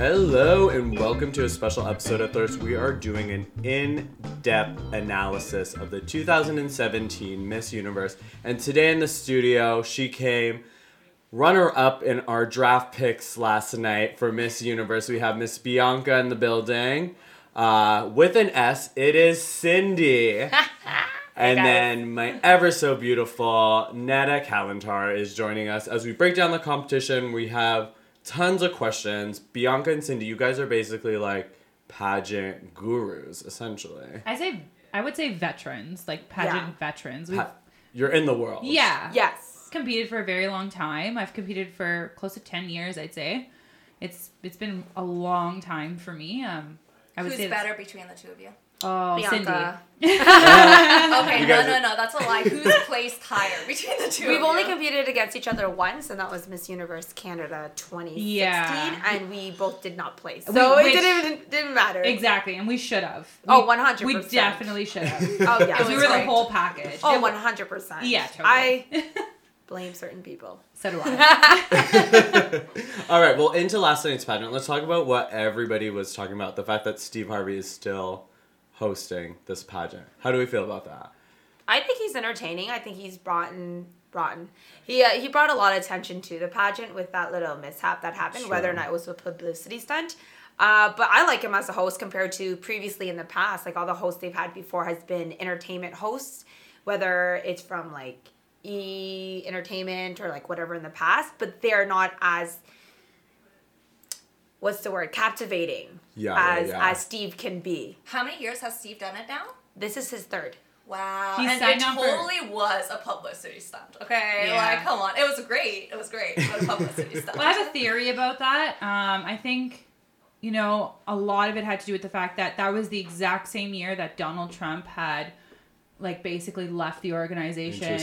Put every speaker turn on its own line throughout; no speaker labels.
Hello and welcome to a special episode of THYRST. We are doing an in-depth analysis of the 2017 Miss Universe. And today in the studio, she came runner-up in our draft picks last night for Miss Universe. We have Miss Bianca in the building. Uh, with an S, it is Sindy. And
guys.
then my ever so beautiful Neda Kalantar is joining us as we break down the competition. We have tons of questions. Bianca and Sindy, you guys are basically like pageant gurus, essentially.
I say I would say veterans, like pageant
Yeah.
veterans.
Pa- You're in the world.
yeah
Yes.
competed for a very long time. I've competed for close to ten years, I'd say. It's it's been a long time for me. Um, I would
Who's
say that's-
better between the two of you?
Oh,
Bianca.
Oh.
Okay,
no, no, no, that's a lie. Who's placed higher between the two?
We've
of
only
you?
competed against each other once, and that was Miss Universe Canada 2016,
Yeah.
and we both did not place. So
We-
it didn't even didn't matter.
Exactly, and we should have.
Oh, 100%.
We definitely should have.
Oh yeah.
Because we
was
were the whole package.
Oh, 100 percent.
Yeah, totally.
I blame certain people.
so do I.
All right, well, into last night's pageant, let's talk about what everybody was talking about. The fact that Steve Harvey is still hosting this pageant. How do we feel about that?
I think he's entertaining. I think he's brought in, brought in. He uh, he brought a lot of attention to the pageant with that little mishap that happened, whether or not it was a publicity stunt. Uh, but I like him as a host compared to previously in the past. Like all the hosts they've had before has been entertainment hosts, whether it's from like E Entertainment or like whatever in the past. But they're not as what's the word captivating
Yeah, yeah,
as
yeah.
as Steve can be.
How many years has Steve done it now?
This is his third.
Wow,
He
and it
on for-
totally was a publicity stunt. Okay,
Yeah.
like come on, it was great. It was great, but a publicity stunt.
Well, I have a theory about that. Um, I think, you know, a lot of it had to do with the fact that that was the exact same year that Donald Trump had, like, basically left the organization.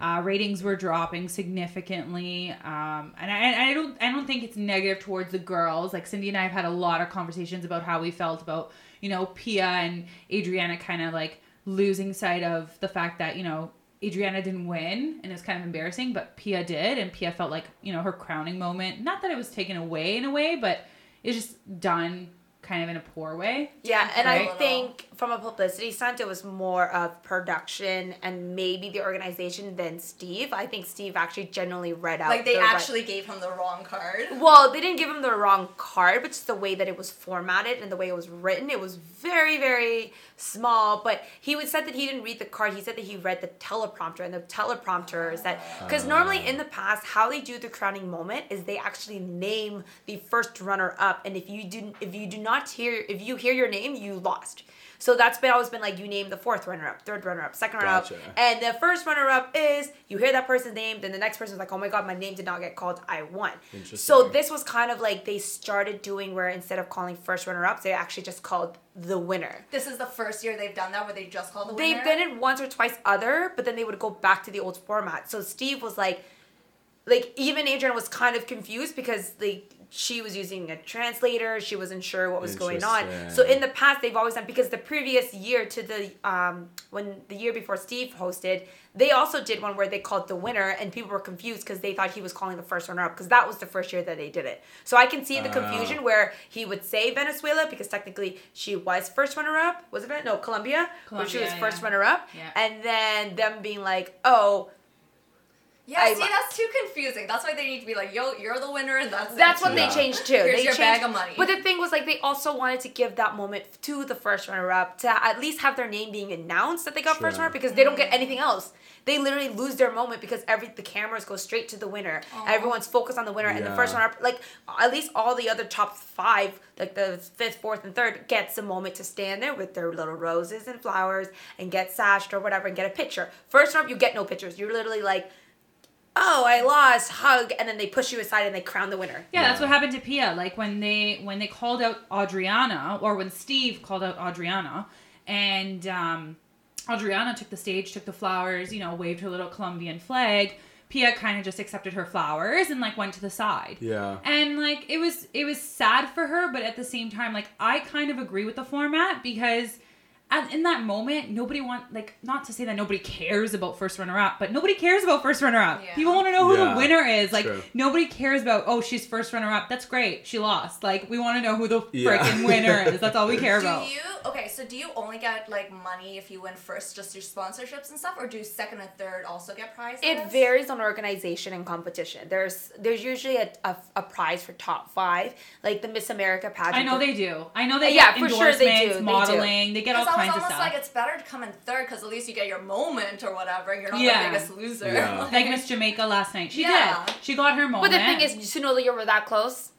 Uh, ratings were dropping significantly, um, and I, I don't, I don't think it's negative towards the girls. Like Sindy and I have had a lot of conversations about how we felt about, you know, Pia and Adriana kind of like losing sight of the fact that you know Adriana didn't win and it's kind of embarrassing, but Pia did, and Pia felt like, you know, her crowning moment. Not that it was taken away in a way, but it's just done kind of in a poor way.
Yeah, and I think from a publicity stunt, it was more of production and maybe the organization than Steve. I think Steve actually genuinely read out.
like they
the right-
actually gave him the wrong card.
Well, they didn't give him the wrong card, but just the way that it was formatted and the way it was written, it was very, very small. But he would said that he didn't read the card. He said that he read the teleprompter, and the teleprompter is that because normally in the past, how they do the crowning moment is they actually name the first runner up, and if you do, if you do not hear, if you hear your name, you lost. So that's been always been like you name the fourth runner up, third runner up, second runner
Gotcha.
up, and the first runner up is you hear that person's name, then the next person's like, oh my god, my name did not get called, I won. So this was kind of like they started doing where instead of calling first runner ups, they actually just called the winner.
This is the first year they've done that where they just called the winner.
They've
winner.
done it once or twice other, but then they would go back to the old format. So Steve was like, like even Adrian was kind of confused because like she was using a translator, she wasn't sure what was going on. So in the past, they've always done because the previous year to the um when the year before Steve hosted, they also did one where they called the winner, and people were confused because they thought he was calling the first runner up because that was the first year that they did it. So I can see the confusion where he would say Venezuela because technically she was first runner up. Was it no Colombia? where she was
Colombia,
first runner up,
Yeah.
and then them being like, oh.
Yeah,
I-
see, that's too confusing. That's why they need to be like, yo, you're the winner, and that's
That's
it.
what
Yeah.
they changed too.
Here's
they
your
changed,
bag of money.
But the thing was, like, they also wanted to give that moment to the first runner-up to at least have their name being announced that they got first
Sure.
runner because they don't get mm. anything else. They literally lose their moment because every the cameras go straight to the winner. Everyone's focused on the winner, and the first
Yeah.
runner-up, like at least all the other top five, like the fifth, fourth, and third, gets a moment to stand there with their little roses and flowers and get sashed or whatever and get a picture. First runner-up, you get no pictures. You're literally like. Oh, I lost. Hug, and then they push you aside and they crown the winner.
Yeah, that's what happened to Pia. Like when they when they called out Adriana, or when Steve called out Adriana, and um, Adriana took the stage, took the flowers, you know, waved her little Colombian flag. Pia kind of just accepted her flowers and like went to the side.
Yeah.
And like it was it was sad for her, but at the same time, like I kind of agree with the format because at, in that moment, nobody want like not to say that nobody cares about first runner up, but nobody cares about first runner up.
Yeah.
People want to know who
Yeah,
the winner is. Like
true.
nobody cares about oh she's first runner up. That's great. She lost. Like we want to know who the
Yeah.
freaking winner is. That's all we care
Do
about.
you okay? So do you only get like money if you win first, just through sponsorships and stuff, or do second and third also get prizes?
It varies on organization and competition. There's there's usually a, a, a prize for top five, like the Miss America pageant.
I know they do. I know they
Yeah,
get
for sure they
endorsements,
do, they do.
modeling. They, get all
It's almost,
kinds of
almost like it's better to come in third because at least you get your moment or whatever. and You're not
Yeah.
the biggest loser.
Yeah.
like Miss Jamaica last night. She
Yeah.
did. She got her moment.
But
moment.
the thing is, to know that you were that close,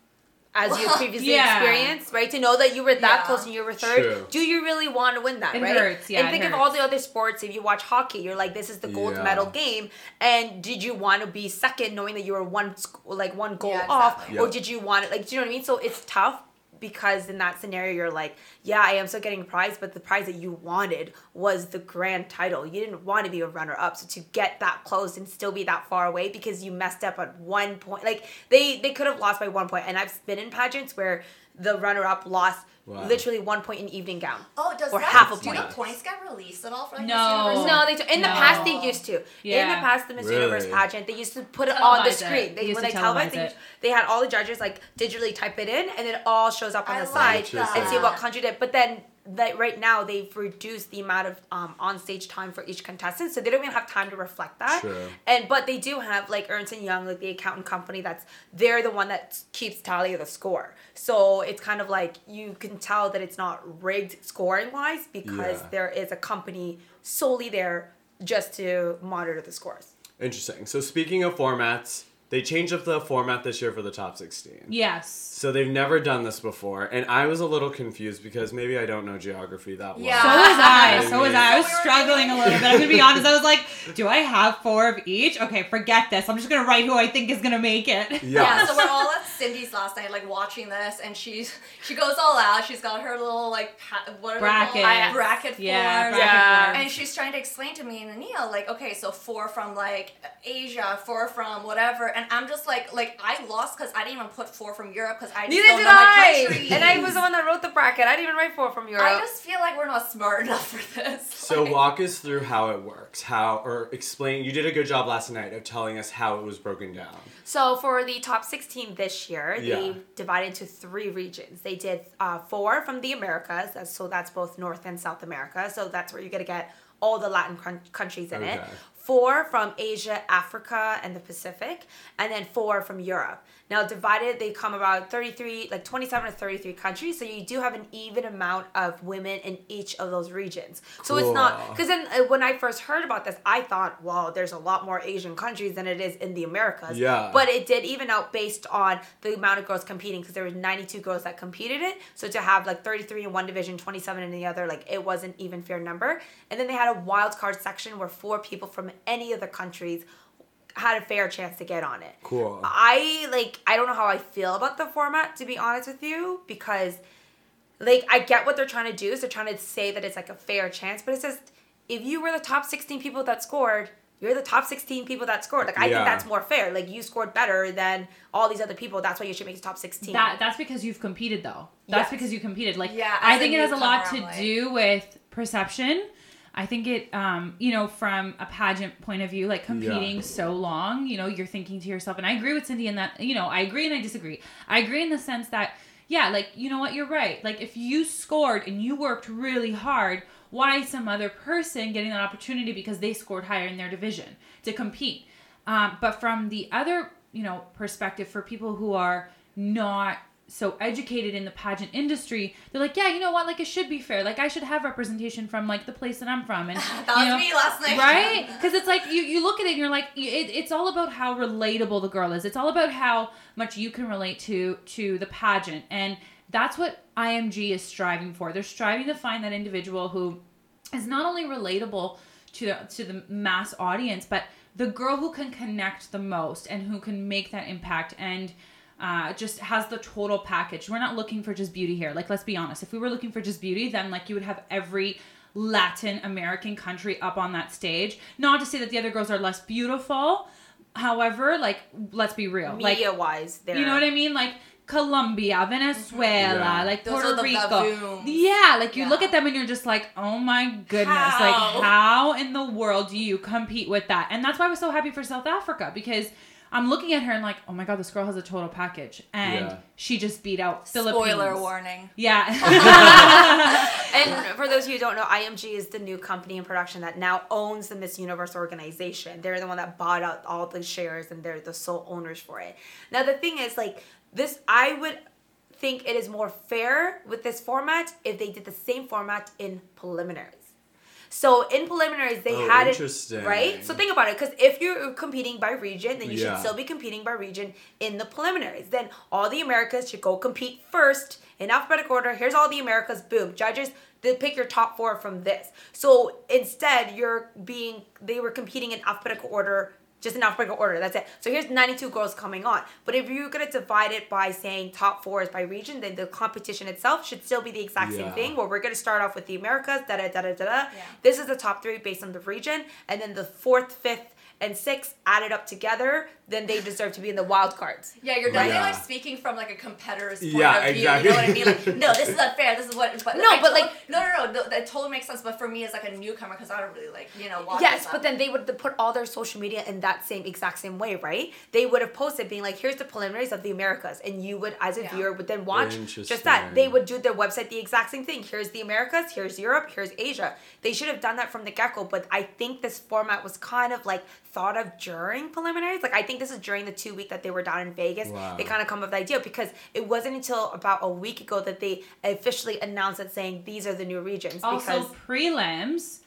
as you previously
yeah.
experienced, right? To know that you were that
Yeah.
close and you were third,
True.
do you really want to win that,
It
right?
hurts, yeah,
And
it
think of all the other sports. If you watch hockey, you're like, this is the gold
Yeah.
medal game. And did you want to be second, knowing that you were one like one goal
Yeah,
off,
exactly.
or did you want it? Like, do you know what I mean? So it's tough. Because in that scenario, you're like, yeah, I am still getting a prize, but the prize that you wanted was the grand title. You didn't want to be a runner up. So to get that close and still be that far away because you messed up at one point, like they they could have lost by one. And I've been in pageants where the runner up lost
Wow.
literally one point in evening gown.
Oh, does
Or
that
half a
do the points get released at all for like
No.
Miss Universe?
No, they do. in the past they used to.
Yeah.
In the past, the Miss
Really?
Universe pageant, they used to put it on the
Televise it.
screen.
They
They,
used
when
to
they televised,
televise
they,
it.
they had all the judges like digitally type it in, and it all shows up on
I
the
like
side
that.
and see what country did. But then. That right now they've reduced the amount of um, on stage time for each contestant, so they don't even have time to reflect that.
True.
And but they do have like Ernst and Young, like the accountant company. That's they're the one that keeps tally of the score. So it's kind of like you can tell that it's not rigged scoring wise because
Yeah.
there is a company solely there just to monitor the scores.
Interesting. So speaking of formats, they changed up the format this year for the top 16.
yes.
So they've never done this before, and I was a little confused because maybe I don't know geography that well.
Yeah.
So was I.
I
So was I. I was
So we were
struggling a little bit. I'm gonna be honest. I was like, do I have four of each? Okay, forget this. I'm just gonna write who I think is gonna make it.
Yeah.
Yeah, so we're all at Sindy's last night, like watching this, and she's she goes all out. She's got her little like pa- what are they called?
Bracket.
bracket
Yeah,
forms.
bracket
Yeah.
forms.
And she's trying to explain to me and Aneal, like, okay, so four from like Asia, four from whatever, and I'm just like, like I lost because I didn't even put four from Europe because I just
Neither
don't
did
know my
I. And I was the one that wrote the bracket. I didn't even write four from Europe.
I just feel like we're not smart enough for this.
So
Like-
walk us through how it works. How or explain. You did a good job last night of telling us how it was broken down.
So for the top 16 this year,
Yeah.
they divided into three regions. They did uh, four from the Americas, so that's both North and South America. So that's where you're gonna get all the Latin countries in it. Four from Asia, Africa, and the Pacific, and then four from Europe. Now divided, they come about 33, like 27 to 33 countries. So you do have an even amount of women in each of those regions. So it's not because then uh, when I first heard about this, I thought, well, there's a lot more Asian countries than it is in the Americas.
Yeah.
But it did even out based on the amount of girls competing because there was 92 girls that competed it. So to have like 33 in one division, 27 in the other, like it wasn't even fair number. And then they had a wild card section where four people from any of the countries had a fair chance to get on it.
Cool.
I like I don't know how I feel about the format to be honest with you because like I get what they're trying to do is they're trying to say that it's like a fair chance, but it's just if you were the top 16 people that scored, you're the top 16 people that scored. Like I
Yeah.
think that's more fair. Like you scored better than all these other people. That's why you should make the top 16.
That that's because you've competed though. That's
Yes.
because you competed. Like
Yeah,
I think it has a lot to
like-
do with perception. I think it um, you know, from a pageant point of view, like competing
Yeah.
so long, you know, you're thinking to yourself, and I agree with Sindy in that, you know, I agree and I disagree. I agree in the sense that, yeah, like, you know what, you're right. Like if you scored and you worked really hard, why some other person getting that opportunity because they scored higher in their division to compete? Um, but from the other, you know, perspective for people who are not so educated in the pageant industry, they're like, yeah, you know what? Like it should be fair. Like I should have representation from like the place that I'm from, and
that was
know,
me last night.
right? Because it's like you you look at it and you're like, it, it's all about how relatable the girl is. It's all about how much you can relate to to the pageant, and that's what IMG is striving for. They're striving to find that individual who is not only relatable to the, to the mass audience, but the girl who can connect the most and who can make that impact and uh, just has the total package. We're not looking for just beauty here. Like, let's be honest. If we were looking for just beauty, then like you would have every Latin American country up on that stage. Not to say that the other girls are less beautiful. However, like let's be real. like
media wise, there.
you know what I mean? Like Colombia, Venezuela,
Yeah.
like
Those are
Puerto
the
Rico.
baboons.
Yeah, like you look at them and you're just like, oh my goodness,
How?
like how in the world do you compete with that? And that's why I was so happy for South Africa because I'm looking at her and like, oh my god, this girl has a total package, and
Yeah.
she just beat out Philippines.
Spoiler warning.
Yeah.
And for those of you who don't know, IMG is the new company in production that now owns the Miss Universe organization. They're the one that bought out all the shares and they're the sole owners for it. Now the thing is like this I would think it is more fair with this format if they did the same format in preliminaries. So in preliminaries they
Oh,
had it right. So think about it, because if you're competing by region, then you
Yeah.
should still be competing by region in the preliminaries. Then all the Americas should go compete first in alphabetical order. Here's all the Americas. Boom, judges. They pick your top four from this. So instead, you're being they were competing in alphabetical order. Just in alphabetical order, that's it. So here's 92 girls coming on. But if you're gonna divide it by saying top four is by region, then the competition itself should still be the exact same thing. Where we're gonna start off with the Americas, da da da da da. da.
Yeah.
This is the top three based on the region, and then the fourth, fifth, and six added up together, then they deserve to be in the wild cards.
Yeah, you're definitely
Yeah.
like speaking from like a competitor's point
Yeah,
of view.
exactly.
You know what I mean? Like, no, this is unfair. This is what. But
No,
I
but,
tot-
like-
no, no, no, no, that totally makes sense. But for me, as like a newcomer, because I don't really like you know watch.
Yes, but then they would put all their social media in that same exact same way, right? They would have posted being like, "Here's the preliminaries of the Americas," and you would, as a
Yeah.
viewer, would then watch just that. They would do their website the exact same thing. Here's the Americas. Here's Europe. Here's Asia. They should have done that from the get go. But I think this format was kind of like thought of during preliminaries. Like I think this is during the two week that they were down in Vegas.
Wow.
They kind of come up with the idea because it wasn't until about a week ago that they officially announced it, saying these are the new regions.
also,
because
prelims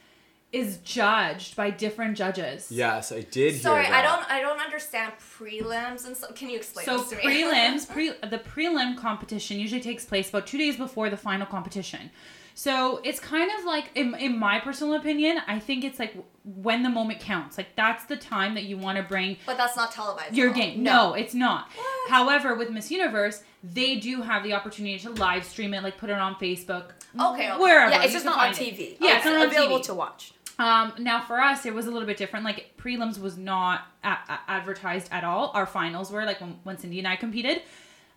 is judged by different judges.
Yes, I did hear
Sorry,
that.
I don't. I don't understand prelims and so. Can you explain
So
this to me?
prelims, pre, the prelim competition usually takes place about two days before the final competition. So it's kind of like, in, in my personal opinion, I think it's like when the moment counts. Like that's the time that you want to bring
but that's not televised.
your game. No, it's not.
What?
However, with Miss Universe, they do have the opportunity to live stream it, like put it on Facebook,
Okay, okay.
wherever.
yeah, it's just not on
find it.
TV.
Yeah,
it's
it's not on
available
TV.
to watch.
Um, now for us, it was a little bit different. Like prelims was not a- a- advertised at all. Our finals were like when, when Sindy and I competed.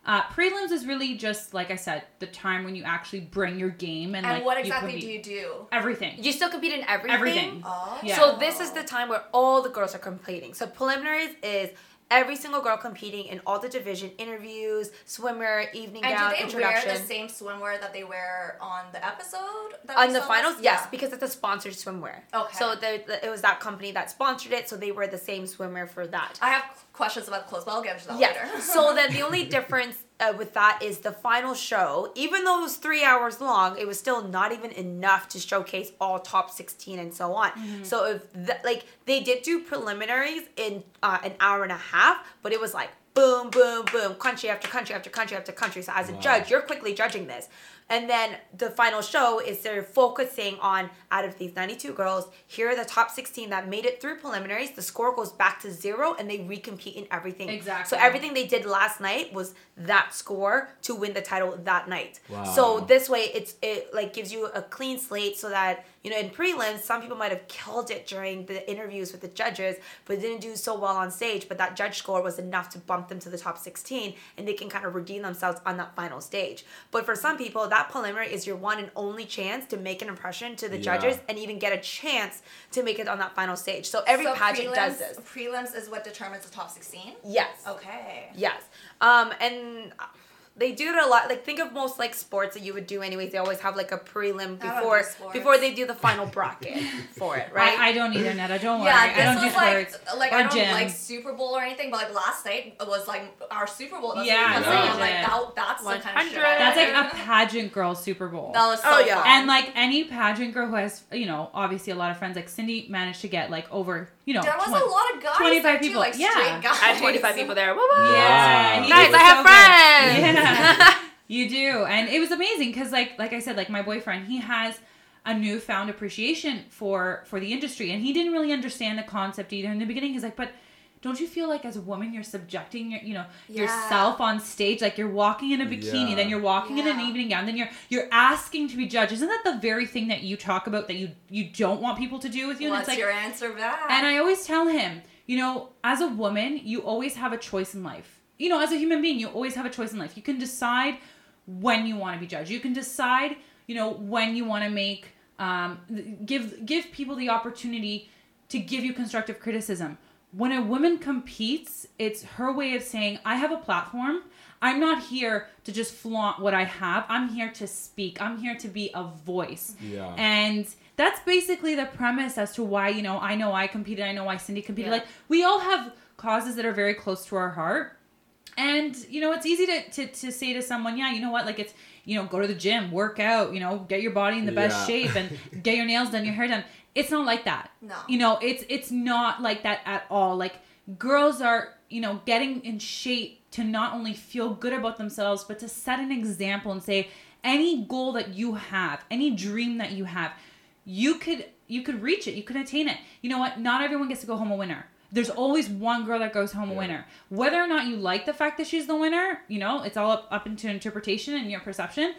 Uh, prelims is really just like I said, the time when you actually bring your game and,
And
like
what exactly
compete.
do you do?
Everything.
You still compete in everything.
Everything.
Oh.
Yeah.
So this is the time where all the girls are competing. So preliminaries is every single girl competing in all the division interviews, swimwear, evening
And
gown,
do they wear the same swimwear that they wear on the episode? That
on the finals,
last-
yes,
Yeah.
because it's a sponsored swimwear.
Okay.
So the, the, it was that company that sponsored it, so they wear the same swimwear for that.
I have questions about clothes, but I'll get into that
Yeah.
later.
so then the only difference uh, with that is the final show. Even though it was three hours long, it was still not even enough to showcase all top sixteen and so on. So if the, like they did do preliminaries in uh, an hour and a half, but it was like boom, boom, boom, country after country after country after country. So as a
Wow.
judge, you're quickly judging this. And then the final show is they're focusing on out of these 92 girls, here are the top 16 that made it through preliminaries. The score goes back to zero and they recompete in everything.
Exactly.
So everything they did last night was that score to win the title that night.
Wow.
So this way it's it like gives you a clean slate so that you know in prelims some people might have killed it during the interviews with the judges but didn't do so well on stage but that judge score was enough to bump them to the top 16 and they can kind of redeem themselves on that final stage. But for some people that preliminary is your one and only chance to make an impression to the
Yeah.
judges and even get a chance to make it on that final stage. So every
So
pageant does
prelims-
this.
Prelims is what determines the top 16?
Yes.
Okay.
Yes. Um, and they do it a lot. Like think of most like sports that you would do anyways. They always have like a prelim before before they do the final bracket for it, right?
I, I don't either, Neda. Don't worry.
Yeah,
I
this
don't do
was like
sports
like
or
I don't
gym.
like Super Bowl or anything, but like last night was like our Super Bowl. That's
Yeah,
what I'm
no.
Like that, that's the kind of shit.
100.
That's like
like
a pageant girl Super Bowl.
That was so
Oh, yeah.
fun.
and like any pageant girl who has, you know, obviously a lot of friends, like Sindy managed to get like over, you know,
there was
20
a lot of guys
25
there too,
people.
like
Yeah.
straight guys.
I had 25 people there. Woo woo.
Yeah,
Wow.
he
Nice. I have
so
friends.
Yeah, you do, and it was amazing because, like, like I said, like my boyfriend, he has a newfound appreciation for for the industry, and he didn't really understand the concept either in the beginning. He's like, but. Don't you feel like as a woman you're subjecting your, you know,
Yeah.
yourself on stage like you're walking in a bikini,
Yeah.
then you're walking in an evening gown, then you're you're asking to be judged. Isn't that the very thing that you talk about that you you don't want people to do with you? And
What's
it's like
your answer back?
and I always tell him, you know, as a woman, you always have a choice in life. you know, as a human being, you always have a choice in life. You can decide when you want to be judged. You can decide, you know, when you want to make um, give give people the opportunity to give you constructive criticism. When a woman competes, it's her way of saying, "I have a platform. I'm not here to just flaunt what I have. I'm here to speak. I'm here to be a voice."
Yeah.
And that's basically the premise as to why, you know, I know I competed, I know why Sindy competed.
Yeah.
Like we all have causes that are very close to our heart. And you know, it's easy to, to to say to someone, yeah, you know what, like it's you know, go to the gym, work out, you know, get your body in the best
Yeah.
shape and get your nails done, your hair done. It's not like that.
No.
You know, it's it's not like that at all. Like girls are, you know, getting in shape to not only feel good about themselves, but to set an example and say any goal that you have, any dream that you have, you could you could reach it, you could attain it. You know what? Not everyone gets to go home a winner. There's always one girl that goes home a winner. Whether or not you like the fact that she's the winner, you know, it's all up, up into interpretation and your perception,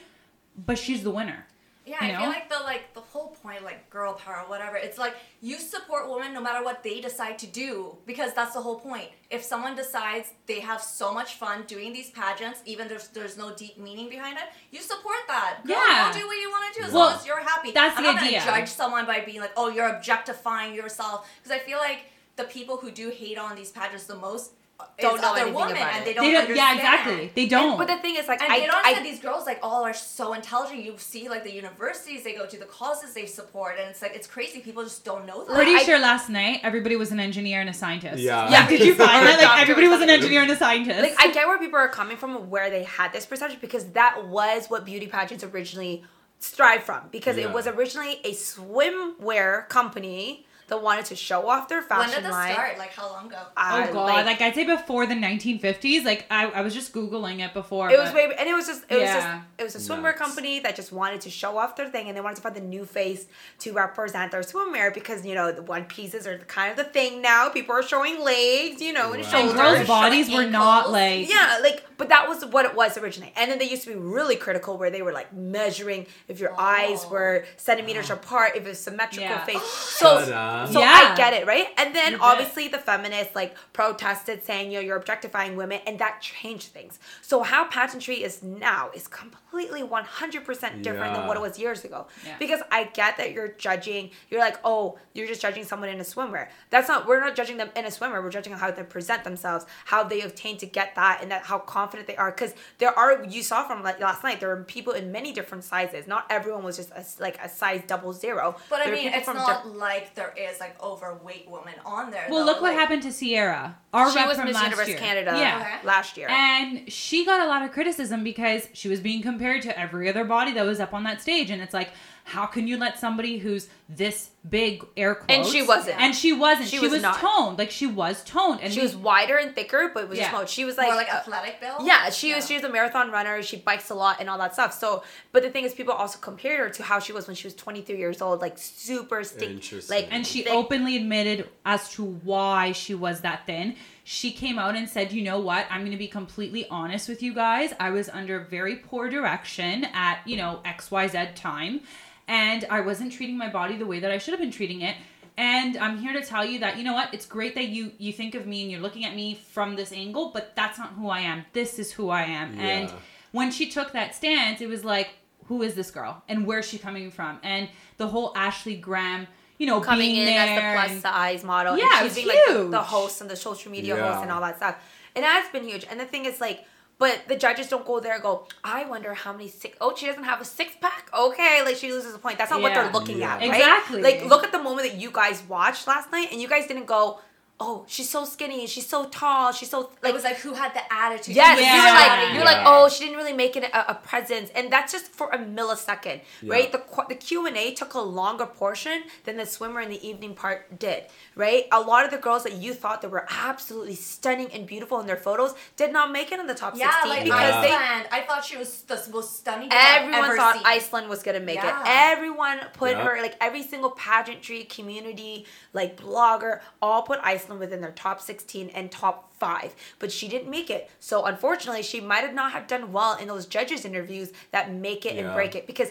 but she's the winner.
Yeah,
You
I feel like the like the whole point, like girl power, whatever. It's like you support women no matter what they decide to do because that's the whole point. If someone decides they have so much fun doing these pageants, even if there's no deep meaning behind it, you support that. Girl,
Yeah.
go do what you want to do as
Well,
long as you're happy.
that's
I'm
the
not
idea.
gonna judge someone by being like, oh, you're objectifying yourself because I feel like the people who do hate on these pageants the most
Don't know
other
anything
women
about
and
it.
they don't
They don't,
understand.
yeah, exactly. They don't.
But the thing is, like,
And
I,
they don't
I,
understand these girls like all are so intelligent. You see like the universities they go to, the causes they support, and it's like it's crazy. People just don't know that.
Pretty
I-
sure last night everybody was an engineer and a scientist.
Yeah.
yeah did you find that? Like everybody was an engineer and a scientist.
like I get where people are coming from where they had this perception because that was what beauty pageants originally strive from because
Yeah.
it was originally a swimwear company that wanted to show off their fashion. line.
when
fashion
did this
line.
start? Like how long ago?
Uh,
oh god,
like,
like, I'd say before the 1950s. Like I, I was just googling it before.
it was way, and it was just, it was just, it was a swimwear
Nuts.
company that just wanted to show off their thing, and they wanted to find the new face to represent their swimwear because you know the one pieces are kind of the thing now. People are showing legs, you know, and
Wow.
and
shoulders.
girls' bodies were not like
Yeah, like, but that was what it was originally. And then they used to be really critical where they were like measuring if your eyes
Oh.
were centimeters apart, if it was symmetrical
Yeah.
face. So,
Shut
so
Yeah.
I get it, right? And then
Legit.
obviously the feminists like protested saying, you know, you're objectifying women, and that changed things. So how pageantry is now is completely 100% different than what it was years ago.
Yeah.
Because I get that you're judging, you're like, oh, you're just judging someone in a swimwear. That's not, we're not judging them in a swimwear. We're judging how they present themselves, how they obtain to get that, and that how confident they are. Because there are, you saw from like last night, there were people in many different sizes. Not everyone was just a, like a size double zero.
But I
There were
mean, it's not
diff-
like there is like overweight women on there.
Well,
though.
look what happened to Siera. Our
she
rep
was
from
Miss
last
Universe
year.
Canada
Yeah.
Okay.
last year.
And she got a lot of criticism because she was being compared to every other body that was up on that stage. And it's like, how can you let somebody who's this big, air quotes,
And she wasn't.
and she wasn't,
She
she,
was
was, toned, like she was toned, and
she
the-
was wider and thicker, but was
Yeah.
just small. She was like,
more like athletic build.
Yeah, she was she was a marathon runner. She bikes a lot and all that stuff. So, but the thing is, people also compared her to how she was when she was 23 years old, like super stink,
Interesting.
like
and she
thick.
openly admitted as to why she was that thin. She came out and said, "You know what? I'm going to be completely honest with you guys. I was under very poor direction at, you know, XYZ time, and I wasn't treating my body the way that I should have been treating it." And I'm here to tell you that you know what? It's great that you you think of me and you're looking at me from this angle, but that's not who I am. This is who I am. And when she took that stance, it was like, who is this girl and where's she coming from? And the whole Ashley Graham, you know,
coming
being
in
there
as the plus
and-
size model.
Yeah,
and she's
was
being like the,
huge.
the host and the social media
Yeah.
host and all that stuff. And that's been huge. And the thing is, like, but the judges don't go there and go, I wonder how many six. Oh, she doesn't have a six pack. Okay, like she loses a point. That's not what they're looking
Yeah.
at, right?
Exactly.
Like, look at the moment that you guys watched last night, and you guys didn't go, oh, she's so skinny, she's so tall, she's so
Like,
like
it was like who had the attitude.
Yes,
Yeah.
you were like you're like oh she didn't really make it a, a presence, and that's just for a millisecond,
Yeah.
right? The the Q and A took a longer portion than the swimmer in the evening part did, right? A lot of the girls that you thought that were absolutely stunning and beautiful in their photos did not make it in the top
yeah,
sixteen
like
because
Iceland.
they.
I thought she was the most stunning. girl
Everyone
ever
thought
seen.
Iceland was gonna make
Yeah.
it. Everyone put
Yeah.
her like every single pageantry community, like blogger, all put Iceland within their top sixteen and top five. But she didn't make it. So unfortunately, she might have not have done well in those judges interviews that make it
Yeah.
and break it because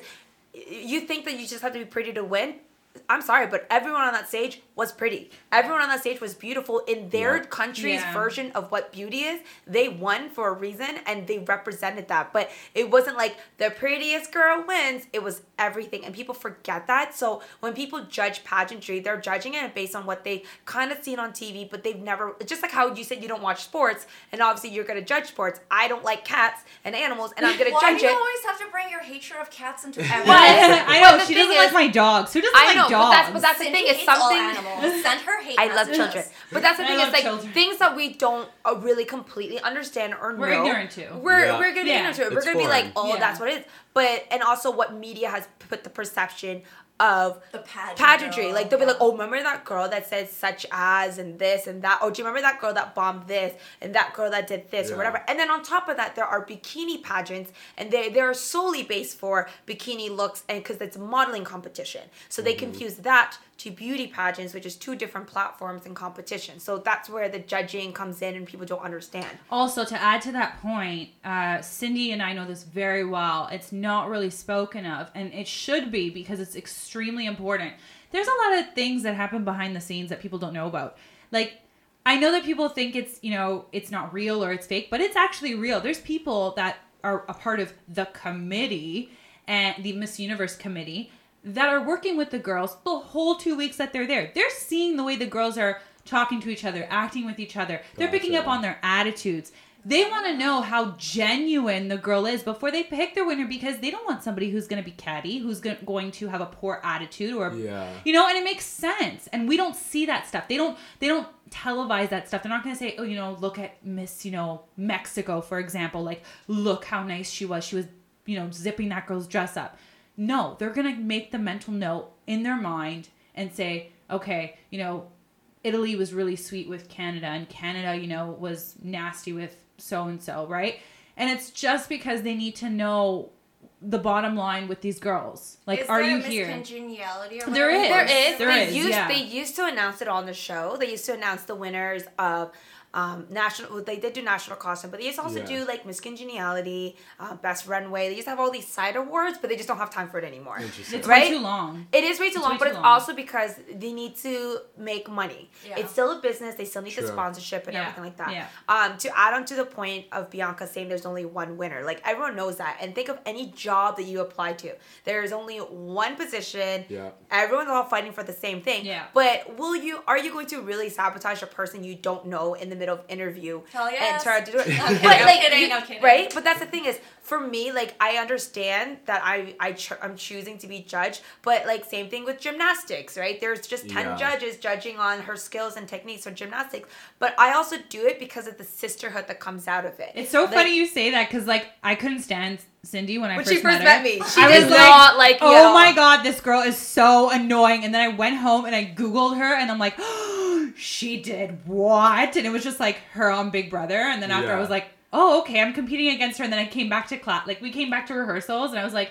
you think that you just have to be pretty to win. I'm sorry, but everyone on that stage was pretty. Everyone on that stage was beautiful in their
Yeah.
country's
Yeah.
version of what beauty is. They won for a reason and they represented that. But it wasn't like the prettiest girl wins. It was everything. And people forget that. So when people judge pageantry, they're judging it based on what they kind of seen on TV, but they've never just like how you said you don't watch sports and obviously you're gonna judge sports. I don't like cats and animals and I'm gonna
Why
judge
do you
it.
always have to bring your hatred of cats into everything?
I know she doesn't like my dogs. Who doesn't
I
like
know, but
dogs?
that's- but that's the thing is
hates all
something-
animals. Send her hate
I love
messages.
children, but that's the
I
thing.
love
It's like
children.
things that we don't uh, really completely understand or
We're
know.
ignorant to.
We're
Yeah.
we're gonna be
Yeah.
ignorant to it. We're gonna be like, oh,
Yeah.
that's what it is. But and also what media has put the perception of
The pageant
pageantry.
girl,
Like they'll be like, oh, remember that girl that said such as and this and that. Oh, do you remember that girl that bombed this and that girl that did this
Yeah.
or whatever? And then on top of that, there are bikini pageants, and they they're solely based for bikini looks and because it's a modeling competition. So they confuse that to beauty pageants, which is two different platforms and competition. So that's where the judging comes in, and people don't understand.
Also, to add to that point, uh, Sindy and I know this very well. It's not really spoken of, and it should be because it's extremely important. There's a lot of things that happen behind the scenes that people don't know about. Like, I know that people think it's, you know, it's not real or it's fake, but it's actually real. There's people that are a part of the committee and the Miss Universe committee that are working with the girls the whole two weeks that they're there. They're seeing the way the girls are talking to each other, acting with each other. They're picking up on their attitudes. They want to know how genuine the girl is before they pick their winner because they don't want somebody who's going to be catty, who's going to have a poor attitude or
Yeah.
you know, and it makes sense. And we don't see that stuff. They don't they don't televise that stuff. They're not going to say, "Oh, you know, look at Miss, you know, Mexico for example, like look how nice she was. She was, you know, zipping that girl's dress up." No, they're going to make the mental note in their mind and say, "Okay, you know, Italy was really sweet with Canada, and Canada, you know, was nasty with so and so, right? And it's just because they need to know the bottom line with these girls. Like,
Is
are you here?
Miss Congeniality or
There
whatever?
is.
There is.
There
they
is,
Used,
yeah.
They used to announce it on the show. They used to announce the winners of um, national. They did do national costume, but they used to also
Yeah.
do like Miss Congeniality, uh, Best Runway. They used to have all these side awards, but they just don't have time for it anymore.
It's
Right?
way too long.
It is way too
It's
long,
way
but
too
it's
long.
also because they need to make money.
Yeah.
It's still a business. They still need the sponsorship and
Yeah.
everything like that.
Yeah.
Um, to add on to the point of Bianca saying there's only one winner, like everyone knows that. And think of any job that you apply to. There is only one position.
Yeah.
Everyone's all fighting for the same thing.
Yeah.
But will you? Are you going to really sabotage a person you don't know in the middle of interview
Hell
and
yes.
try to do it?
I'm
but
kidding,
like,
kidding,
you-
I'm kidding.
right? But that's the thing is, for me, like I understand that I I ch- I'm choosing to be judged, but like same thing with gymnastics, right? There's just ten
Yeah.
judges judging on her skills and techniques for gymnastics, but I also do it because of the sisterhood that comes out of it.
It's so
Like,
funny you say that because like I couldn't stand Sindy when I
When
first,
she first
met,
met me, she
I
did
was
not like me at
Oh
all."
my god, this girl is so annoying. And then I went home and I googled her and I'm like, she did what? And it was just like her on Big Brother. And then after I was like, oh okay, I'm competing against her. And then I came back to class, like we came back to rehearsals and I was like.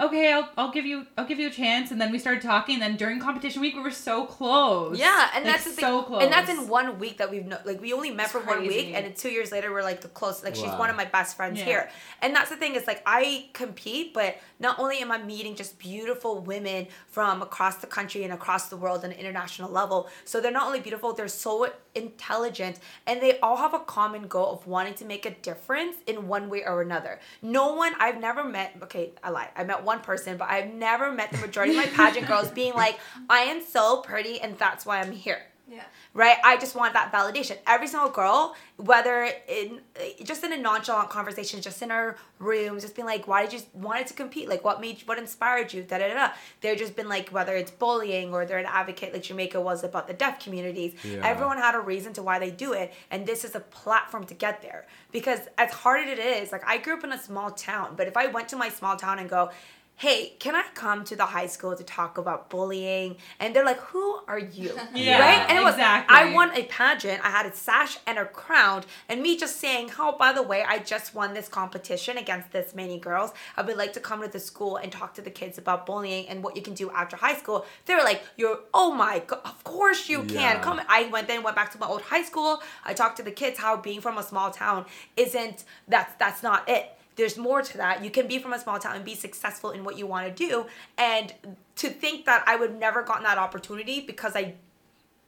Okay, I'll, I'll give you I'll give you a chance, and then we started talking. And then during competition week, we were so close.
Yeah, and
Like,
that's the thing.
so close.
And that's in one week that we've no, like we only met
It's
for one week, and then two years later we're like the close. Like she's one of my best friends
Yeah.
here, and that's the thing is like I compete, but not only am I meeting just beautiful women from across the country and across the world on an international level. So they're not only beautiful, they're so intelligent, and they all have a common goal of wanting to make a difference in one way or another. No one I've never met. Okay, I lie, I met one person, but I've never met the majority of my pageant girls being like, "I am so pretty, and that's why I'm here."
Yeah.
right? I just want that validation. Every single girl, whether in just in a nonchalant conversation, just in our rooms, just being like, why did you wanted to compete? Like, what made, what inspired you? Da da da. da. They've just been like, whether it's bullying or they're an advocate, like Jamaica was about the deaf communities.
Yeah.
Everyone had a reason to why they do it, and this is a platform to get there. Because as hard as it is, like I grew up in a small town, but if I went to my small town and go. Hey, can I come to the high school to talk about bullying? And they're like, "Who are you?"
Yeah,
right? And it was
exactly.
I won a pageant. I had a sash and a crown, and me just saying, "Oh, by the way, I just won this competition against this many girls. I would like to come to the school and talk to the kids about bullying and what you can do after high school." They were like, "You're, oh my god, of course you
Yeah.
can come." I went then went back to my old high school. I talked to the kids how being from a small town isn't that's that's not it. There's more to that. You can be from a small town and be successful in what you want to do. And to think that I would never gotten that opportunity because I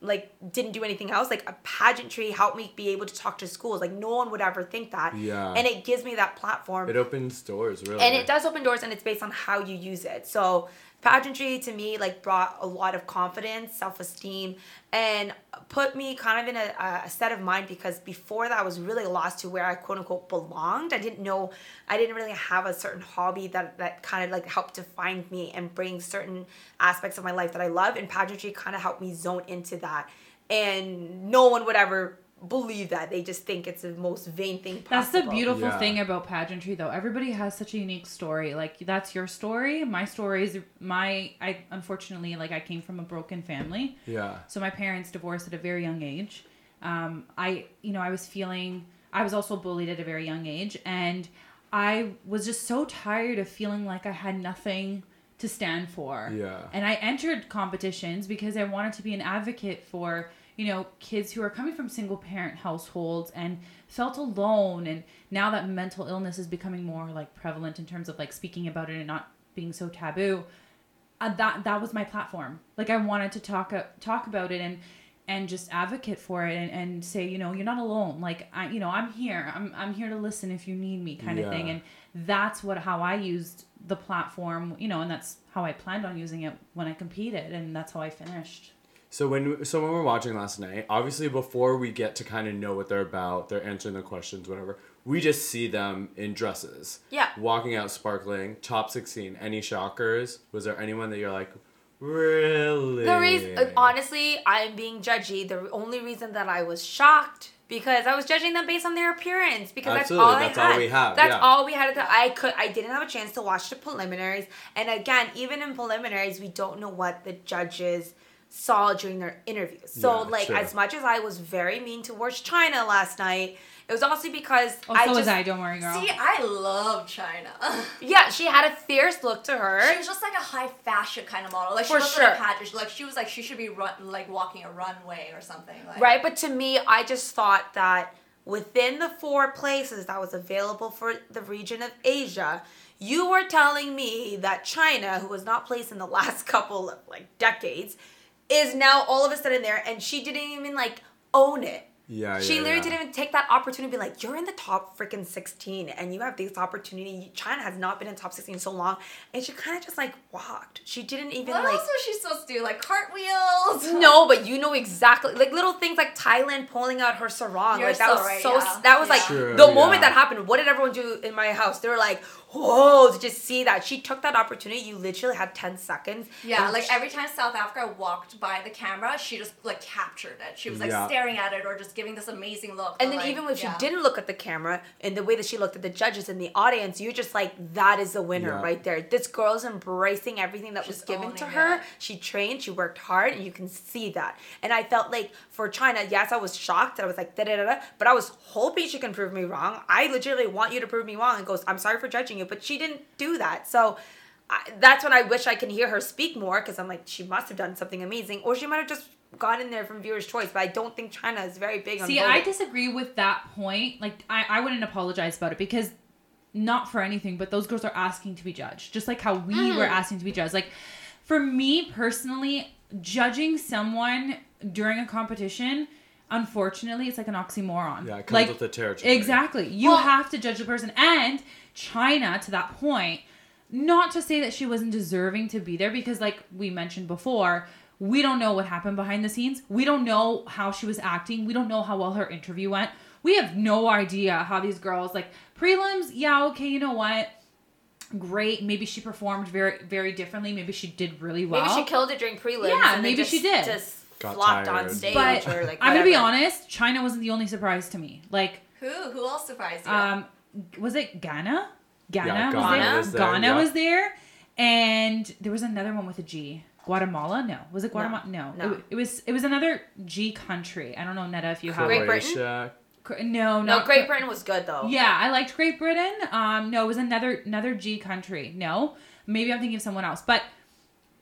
like didn't do anything else. Like a pageantry helped me be able to talk to schools. Like no one would ever think that.
Yeah.
And it gives me that platform.
It opens doors, really.
and it does open doors and it's based on how you use it so pageantry to me like brought a lot of confidence self-esteem and put me kind of in a, a set of mind because before that i was really lost to where i quote unquote belonged. I didn't know i didn't really have a certain hobby that that kind of like helped to find me and bring certain aspects of my life that i love and pageantry kind of helped me zone into that. And no one would ever believe that they just think it's the most vain thing
That's the beautiful
Yeah.
thing about pageantry, though. Everybody has such a unique story. Like that's your story. My story is my. I unfortunately like I came from a broken family.
Yeah.
So my parents divorced at a very young age. Um, I, you know, I was feeling. I was also bullied at a very young age, and I was just so tired of feeling like I had nothing to stand for.
Yeah.
And I entered competitions because I wanted to be an advocate for, you know, kids who are coming from single parent households and felt alone. And now that mental illness is becoming more like prevalent in terms of like speaking about it and not being so taboo, uh, that that was my platform. Like I wanted to talk uh, talk about it and and just advocate for it and, and say, you know, you're not alone. Like I, you know, I'm here. I'm I'm here to listen if you need me, kind of thing. And that's what how I used the platform, you know, and that's how I planned on using it when I competed, and that's how I finished.
So when so when we're watching last night, obviously before we get to kind of know what they're about, they're answering the questions, whatever. We just see them in dresses.
Yeah.
Walking out sparkling, top sixteen. Any shockers? Was there anyone that you're like, really?
The reason, uh, honestly, I'm being judgy. The only reason that I was shocked because I was judging them based on their appearance because
Absolutely,
that's
that's
all
all
I had.
we have,
That's
yeah.
all we had. At the, I could. I didn't have a chance to watch the preliminaries, and again, even in preliminaries, we don't know what the judges saw during their interviews. So,
Yeah,
like,
true.
as much as I was very mean towards China last night, it was also because
Oh,
I
so
just
was I. Don't worry, girl.
See, I love China.
yeah, she had a fierce look to her.
She was just like a high fashion kind of model. Like she
For
wasn't
sure.
a pageant. Like she was like she should be run like walking a runway or something. Like
Right, but to me, I just thought that within the four places that was available for the region of Asia, you were telling me that China, who was not placed in the last couple of like decades, is now all of a sudden there, and she didn't even like own it.
Yeah,
She
yeah,
literally
yeah.
didn't even take that opportunity to be like, you're in the top freaking 16 and you have this opportunity. China has not been in top 16 so long. And she kind of just like walked. She didn't even
What
like.
else was she supposed to do? Like cartwheels?
No, but you know exactly like little things like Thailand pulling out her sarong.
You're
like that
so
was
right,
so
yeah.
that was like
True,
the
yeah.
moment that happened. What did everyone do in my house? They were like, "Whoa!" To just see that she took that opportunity. You literally had ten seconds.
Yeah, like
she-
every time South Africa walked by the camera, she just like captured it. She was like
Yeah.
staring at it or just giving this amazing look.
And then
like,
even if
yeah.
she didn't look at the camera and the way that she looked at the judges and the audience, you're just like, that is the winner
Yeah.
right there. This girl's embracing everything that was given to her.
it.
She trained, she worked hard, and you can see that. And I felt like for China, yes, I was shocked that I was like, da da da da, but I was hoping she can prove me wrong. I legitimately want you to prove me wrong and goes, I'm sorry for judging you, but she didn't do that. So I, that's when I wish I can hear her speak more because I'm like, she must have done something amazing, or she might have just got in there from viewer's choice. But I don't think China is very big on
See,
voting.
I disagree with that point. Like, I, I wouldn't apologize about it because not for anything, but those girls are asking to be judged, just like how we
Mm.
were asking to be judged. Like, for me personally, judging someone during a competition, unfortunately, it's like an oxymoron.
Yeah, it comes
like,
with the territory.
Exactly. You
Well-
have to judge the person. And China, to that point, not to say that she wasn't deserving to be there because, like we mentioned before, we don't know what happened behind the scenes. We don't know how she was acting. We don't know how well her interview went. We have no idea how these girls, like prelims, yeah, okay, you know what? Great. Maybe she performed very, very differently. Maybe she did really well.
Maybe she killed it during prelims.
Yeah,
and
maybe
just,
she did.
Just
Got
flopped
tired.
on stage
but
or like.
I'm gonna be honest. China wasn't the only surprise to me. Like,
Who? Who else surprised you?
um, was it Ghana? Ghana
Yeah,
was
Ghana
there.
was there,
Ghana
yeah.
was there, and there was another one with a G. Guatemala? No. Was it Guatemala? No.
No.
It, it was. It was another G country. I don't know, Neda, if you have.
Great Britain?
No,
No, Great Britain was good though.
Yeah, I liked Great Britain. Um, no, it was another another G country. No, maybe I'm thinking of someone else, but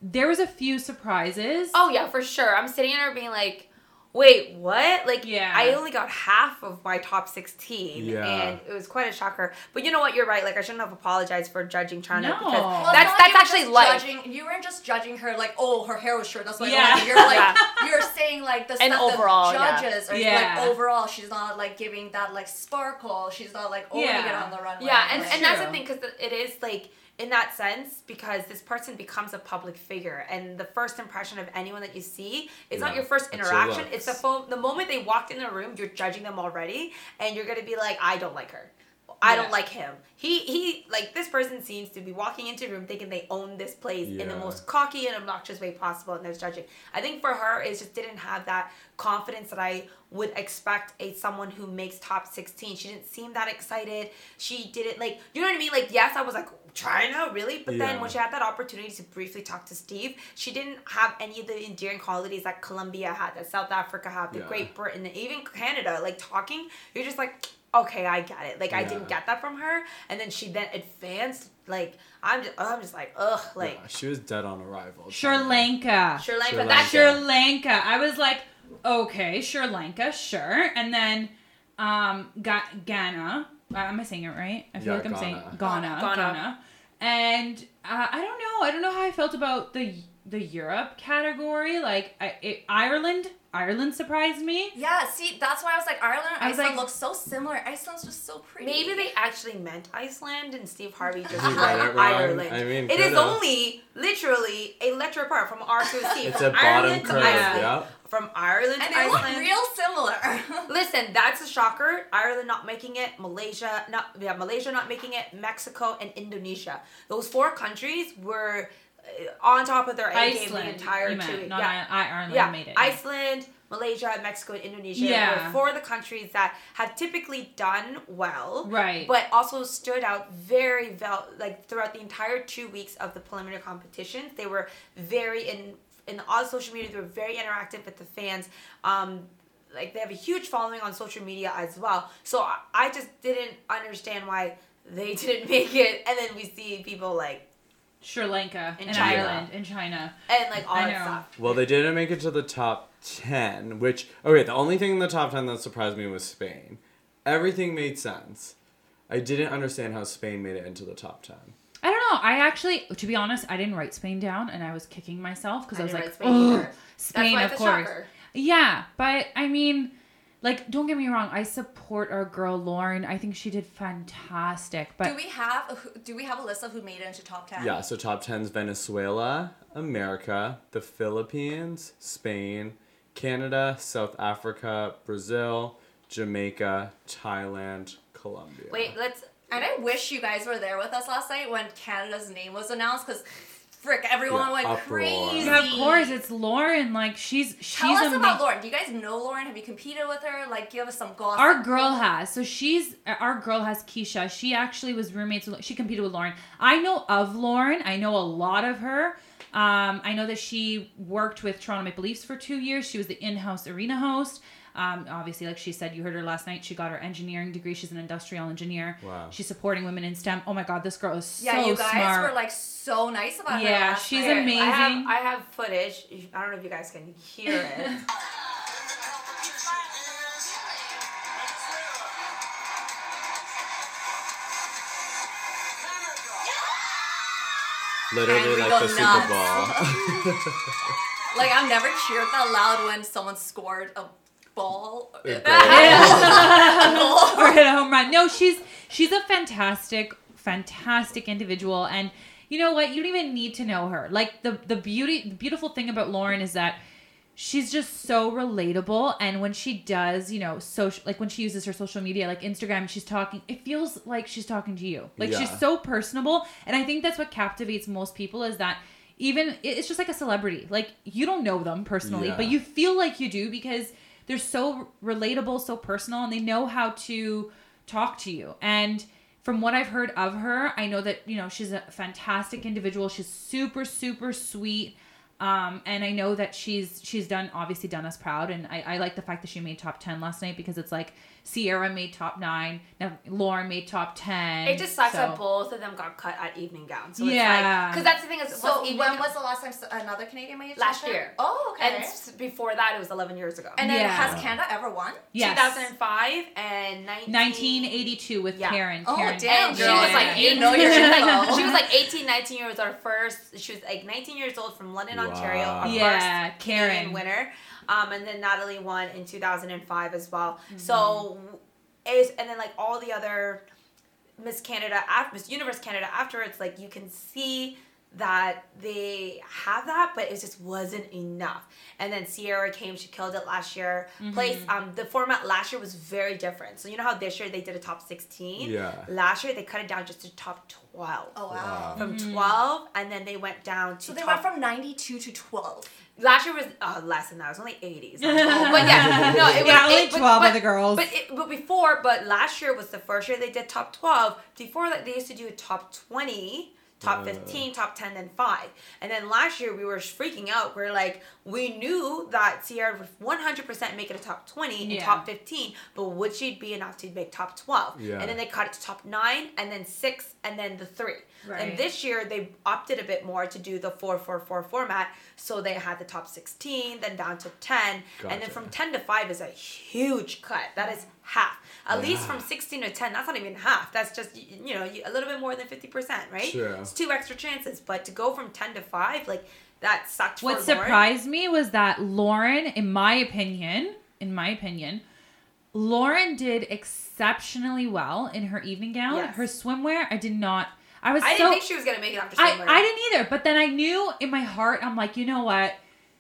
there was a few surprises.
Oh yeah, for sure. I'm sitting there being like, wait, what? Like,
Yeah.
I only got half of my top 16.
Yeah.
And it was quite a shocker. But you know what? You're right. Like, I shouldn't have apologized for judging China
No.
because
Well,
Well,
that's, that's actually
just
life.
Judging, you weren't just judging her like, oh, her hair was short. That's why
Yeah.
I like. You're like,
Yeah.
you're saying like the
And
stuff
overall,
the
yeah.
judges are
Yeah.
like overall, she's not like giving that like sparkle. She's not like oh, owning it
Yeah.
on the runway.
Yeah, and,
Like,
and that's the thing because it is like in that sense because this person becomes a public figure and the first impression of anyone that you see is not your first interaction. It's the phone. The moment they walk in the room, you're judging them already, and you're gonna be like, I don't like her. I
Yeah.
don't like him. He he like this person seems to be walking into a room thinking they own this place in the most cocky and obnoxious way possible, and there's judging. I think for her, it just didn't have that confidence that I would expect a someone who makes top 16. She didn't seem that excited. She didn't like you know what I mean? Like yes, I was like China, really? But then
Yeah.
when she had that opportunity to briefly talk to Steve, she didn't have any of the endearing qualities that Colombia had, that South Africa had, the
Yeah.
Great Britain, and even Canada. Like talking, you're just like, okay, I get it. Like I didn't get that from her, and then she then advanced. Like I'm just, I'm just like, ugh, like
Yeah, she was dead on arrival.
Sri Lanka.
Sri Lanka.
Sri
That's
Sri Lanka. I was like, okay, Sri Lanka, sure. And then um Ga- Ghana. Uh, am I saying it right? I feel
Yeah,
like I'm
Ghana.
saying Ghana.
Ghana.
Ghana. And uh, I don't know. I don't know how I felt about the the Europe category. Like I, it, Ireland. Ireland surprised me.
Yeah, see, that's why I was like, Ireland and
I was
Iceland
like-
look so similar. Iceland's just so pretty.
Maybe they actually meant Iceland and Steve Harvey just
He
read
read it wrong.
Ireland.
I mean,
it is
could've.
only literally a letter apart from R to a C.
It's
from
a bottom
Ireland to
curve.
Iceland.
Yeah.
From Ireland
and
to
they look
Iceland.
real similar.
Listen, that's a shocker. Ireland not making it, Malaysia not yeah, Malaysia not making it, Mexico and Indonesia. Those four countries were on top of their A game the entire two weeks. Yeah.
I, I, Ireland
Yeah,
made it.
Iceland, Malaysia, Mexico, and Indonesia
Yeah.
were four of the countries that have typically done well,
Right.
But also stood out very well, like throughout the entire two weeks of the preliminary competitions. They were very in in all social media. They were very interactive with the fans. Um, like they have a huge following on social media as well. So I, I just didn't understand why they didn't make it, and then we see people like
Sri Lanka
In
and
China.
Ireland and China.
and like all
I
that
know.
stuff.
Well, they didn't make it to the top 10, which, okay, the only thing in the top 10 that surprised me was Spain. Everything made sense. I didn't understand how Spain made it into the top 10.
I don't know. I actually, to be honest, I didn't write Spain down, and I was kicking myself because I,
I
was like,
write Spain
"Ugh, Spain,
That's why
of course."
shocker.
Yeah, but I mean, like, don't get me wrong. I support our girl Lauren. I think she did fantastic. But
do we have do we have a list of who made it into top ten?
Yeah, so top 10's Venezuela, America, the Philippines, Spain, Canada, South Africa, Brazil, Jamaica, Thailand, Colombia.
Wait, let's.
And I wish you guys were there with us last night when Canada's name was announced because, frick, everyone
Yeah,
went
uproar.
crazy.
Yeah, of course, it's Lauren. Like, she's she's
Tell us
ama-
about Lauren. Do you guys know Lauren? Have you competed with her? Like, give us some gossip.
Our girl has. So she's our girl has Keisha. She actually was roommates with she competed with Lauren. I know of Lauren. I know a lot of her. Um, I know that she worked with Toronto Maple Leafs for two years. She was the in-house arena host. Um, obviously, like she said, you heard her last night. She got her engineering degree. She's an industrial engineer.
Wow.
She's supporting women in STEM. Oh my God, this girl is
yeah,
so smart.
Yeah, you guys
smart.
were like so nice about her.
Yeah, she's
night.
amazing.
I have I have footage. I don't know if you guys can hear it.
Literally like
go
the Super. Bowl.
Like I've never cheered that loud when someone scored a ball.
Or hit a home run. No, she's she's a fantastic, fantastic individual, and you know what? You don't even need to know her. Like the the beauty, the beautiful thing about Lauren is that she's just so relatable, and when she does, you know, social, like when she uses her social media, like Instagram, she's talking. It feels like she's talking to you. Like she's so personable, and I think that's what captivates most people is that. Even it's just like a celebrity. Like you don't know them personally,
Yeah.
but you feel like you do because they're so relatable, so personal, and they know how to talk to you. And from what I've heard of her, I know that you know she's a fantastic individual. She's super, super sweet. Um, and I know that she's she's done obviously done us proud, and I, I like the fact that she made top ten last night because it's like Siera made top nine. Now Lauren made top ten.
It just sucks
so-
that both of them got cut at evening gowns. So
Yeah.
Because that's the thing is,
So
what's
when
evening
was the last time another Canadian made it?
Last
top
year.
Oh, okay.
And before that, it was 11 years ago.
And then
Yeah.
has Canada ever won?
Yes.
2005 and 19...
1982 with
Yeah.
Karen.
Oh,
Karen.
damn,
And she was like,
You
eight-
know your
she like, she was like 18, 19 years old. Our first, she was like 19 years old from London,
Wow.
Ontario. Our
Yeah,
first Canadian
Karen.
winner. Um, and then Natalie won in 2005 as well.
Mm-hmm.
So, is and then like all the other Miss Canada, Miss Universe Canada afterwards, like you can see that they have that, but it just wasn't enough. And then Siera came, she killed it last year.
Mm-hmm.
Place, um, the format last year was very different. So you know how this year they did a top sixteen.
Yeah.
Last year they cut it down just to top twelve.
Oh, wow.
Wow.
From
Mm-hmm.
twelve, and then they went down to
So they
top
went from 92 to 12.
Last year was uh, less than that. It was only 80s. but yeah, no, it was
Yeah, only
it- but-
12
but,
of the girls.
But it, but before, but last year was the first year they did top 12. Before that, they used to do a top 20, top
Uh.
15, top 10, then five. And then last year we were freaking out. We're like, we knew that Siera would 100% make it a top 20 and
Yeah.
top 15, but would she be enough to make top 12?
Yeah.
And then they cut it to top nine, and then six, and then the three.
Right.
And this year they opted a bit more to do the 4-4-4 format, so they had the top 16, then down to 10, and then from 10 to 5 is a huge cut. That is half. At least from 16 to 10, that's not even half. That's just you know a little bit more than 50%, right?
True.
It's two extra chances, but to go from 10 to 5, like that sucked
What
for Lauren.
surprised me was that Lauren, in my opinion, in my opinion, Lauren did exceptionally well in her evening gown.
Yes.
Her swimwear, I did not. I was
I
so.
didn't think she was gonna make it after
I,
swimwear.
I didn't either, but then I knew in my heart, I'm like, you know what?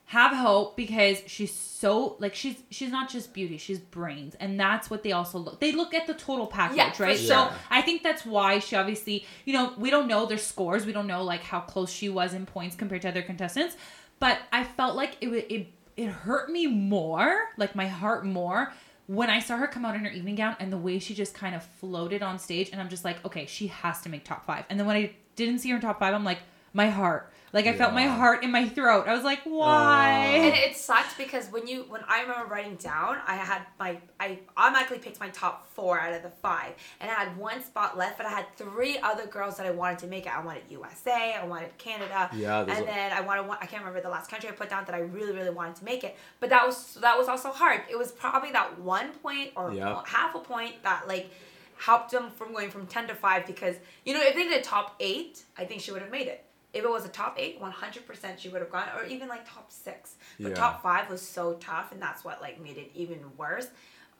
Have hope because she's so like she's she's not just beauty, she's brains, and that's what they also look. They look at the total package,
Yeah,
right?
sure.
So I think that's why she obviously, you know, we don't know their scores, we don't know like how close she was in points compared to other contestants, but I felt like it wa- it it hurt me more, like my heart more. When I saw her come out in her evening gown and the way she just kind of floated on stage, and I'm just like, okay, she has to make top five. And then when I didn't see her in top five, I'm like, my heart. Like I felt my heart in my throat. I was like, why? Uh.
And it sucked because when you when I remember writing down, I had my I automatically picked my top four out of the five, and I had one spot left, but I had three other girls that I wanted to make it. I wanted USA, I wanted Canada,
Yeah,
and
a-
then I wanted one. I can't remember the last country I put down that I really really wanted to make it, but that was that was also hard. It was probably that one point or
Yep.
half a point that like helped them from going from 10 to 5 because you know if they did a top 8 i think she would have made it if it was a top 8 100% she would have gone or even like top 6 but
Yeah.
top 5 was so tough and that's what like made it even worse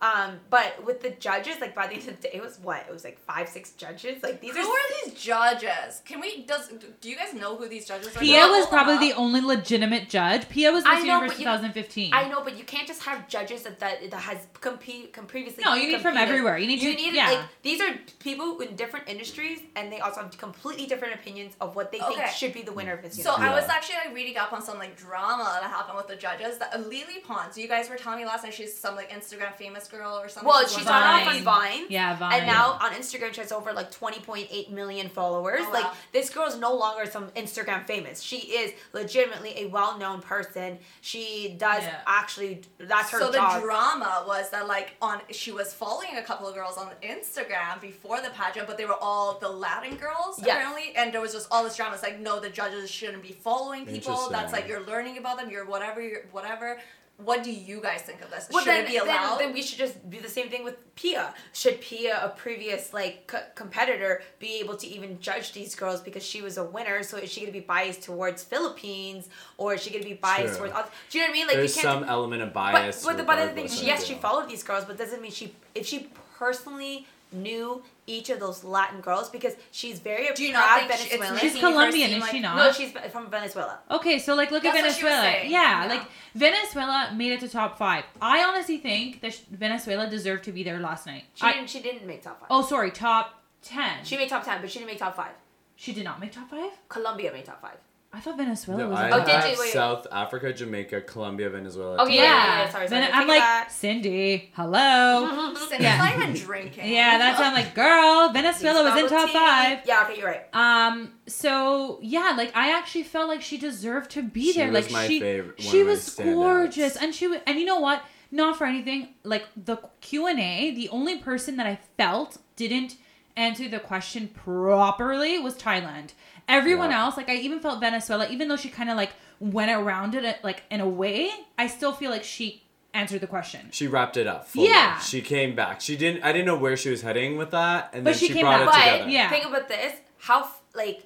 um but with the judges like by the end of the day it was what it was like five six judges like these
Who
are
are these judges? Can we, does, do you guys know who these judges are?
Pia was probably
up?
the only legitimate judge. Pia was
I
Miss
know,
Universe
but you-
2015.
I know, but you can't just have judges that that, that has compete com- previously.
No, you need from everywhere. You need
you
to-
need
yeah.
like these are people in different industries, and they also have completely different opinions of what they think should be the winner of Miss
So
Universe.
I was actually like reading up on some like drama that happened with the judges. That Lele Pons, you guys were telling me last night she's some like Instagram famous girl or something.
well,
She's
she started off on Vine.
Yeah, Vine.
And now on Instagram, she has over like 20.8 million followers.
Oh,
Like,
wow.
this girl is no longer some Instagram famous. She is legitimately a well known person. She does
Yeah.
actually, that's her
so
job.
the drama was that like on she was following a couple of girls on Instagram before the pageant, but they were all the Latin girls
Yes.
apparently, and there was just all this drama. It's like no, the judges shouldn't be following people. That's like you're learning about them. You're whatever. You're whatever. What do you guys think of this?
Well,
Should
then,
it be allowed?
Then, then we should just do the same thing with Pia. Should Pia, a previous like c- competitor, be able to even judge these girls because she was a winner? So is she gonna be biased towards Philippines or is she gonna be biased
True.
towards? Other, do you know what I mean? Like
There's
you can't.
some element of bias.
but the but the thing,
regardless
she,
of
yes, she followed these girls, but doesn't mean she if she personally knew each of those Latin girls because she's very
do you
proud
not think she, it's
Venezuelan.
She's Colombian,
seem
is
like-
she not?
no, she's from Venezuela.
Okay, so like look
That's
at
what she was
Venezuela.
saying.
Yeah,
Yeah.
like Venezuela made it to top five. I honestly think that sh- Venezuela deserved to be there last night.
She
I-
didn't. She didn't make top five.
oh, sorry, top ten.
She made top ten, but she didn't make top five.
She did not make top five.
Colombia made top five.
I thought Venezuela
No,
was.
I
Oh, did you? Wait.
South Africa, Jamaica, Colombia, Venezuela.
Oh
Yeah,
yeah, yeah, yeah, sorry, sorry.
Then I'm like
back.
Sindy. Hello.
Sindy's
Yeah.
not even drinking.
yeah, that's why I'm like, girl. Venezuela was in top
tea.
five.
Yeah, okay, you're right.
Um. So yeah, like I actually felt like she deserved to be
She
there.
was
like
my
she,
favorite-
she
of my
was gorgeous, and she wa- and you know what? not for anything, like the Q and A, the only person that I felt didn't answer the question properly was Thailand. Everyone
Yeah.
else, like I even felt Venezuela, even though she kind of like went around it like in a way, I still feel like she answered the question.
She wrapped it up. Fully.
Yeah.
She came back. She didn't. I didn't know where she was heading with that, and
But
then
she
she,
came
brought
back.
it
But
together.
Yeah.
think about this: how like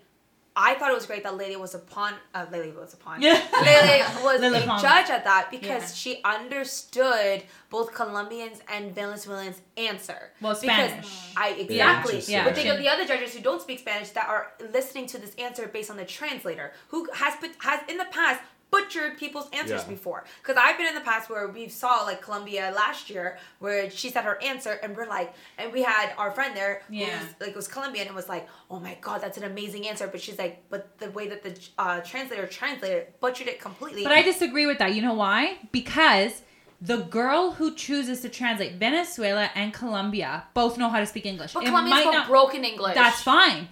I thought it was great that Lele was a pawn. Uh, Lele was a pawn.
Yeah.
Lele was
Lele
a
Pons.
judge at that because
Yeah.
she understood both Colombians and Venezuelans' answer.
Well,
Because
Spanish.
I exactly.
Yeah.
But think of the other judges who don't speak Spanish that are listening to this answer based on the translator, who has put, has in the past butchered people's answers
Yeah.
before. Because I've been in the past where we saw like Colombia last year, where she said her answer, and we're like, and we had our friend there who
Yeah.
was like was Colombian and was like, oh my god, that's an amazing answer. But she's like, but the way that the uh, translator translated butchered it completely.
But I disagree with that. You know why? Because the girl who chooses to translate Venezuela and Colombia both know how to speak English.
But
It
Colombians
might not-
broken English.
That's fine.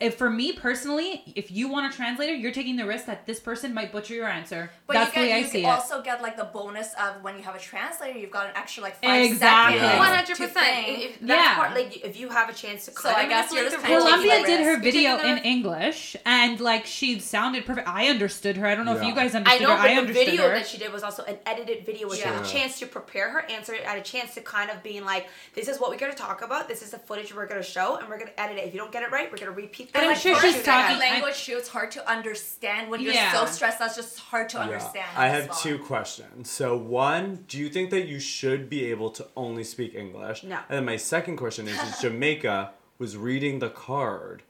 If for me personally, if you want a translator, you're taking the risk that this person might butcher your answer.
But
That's
you
the way
get,
I
you
see
can
it.
also get like the bonus of when you have a translator, you've got an extra like five
Exactly.
seconds.
One
Yeah.
hundred
to
percent.
think.
That's
Yeah.
part like if you have a chance to.
So I guess you're just
the
kinda
rules,
taking Colombia
did her video in English, and like she sounded perfect. I understood her. I don't know if you guys
I
understood
know,
her.
but
I
the video
her.
that she did was also an edited video, which
Yeah.
Had a chance to prepare her answer, had a chance to kind of being like, "This is what we're gonna talk about. This is the footage we're gonna show, and we're gonna edit it. If you don't get it right, we're gonna repeat."
But
the
I'm
like,
sure
first
she's
two
talking-
seconds.
language too. It's hard to understand when you're
Yeah.
so stressed. That's just hard to
Yeah.
understand.
I have
well.
two questions. So one, do you think that you should be able to only speak English?
No.
And then my second question is, is Jamaica was reading the card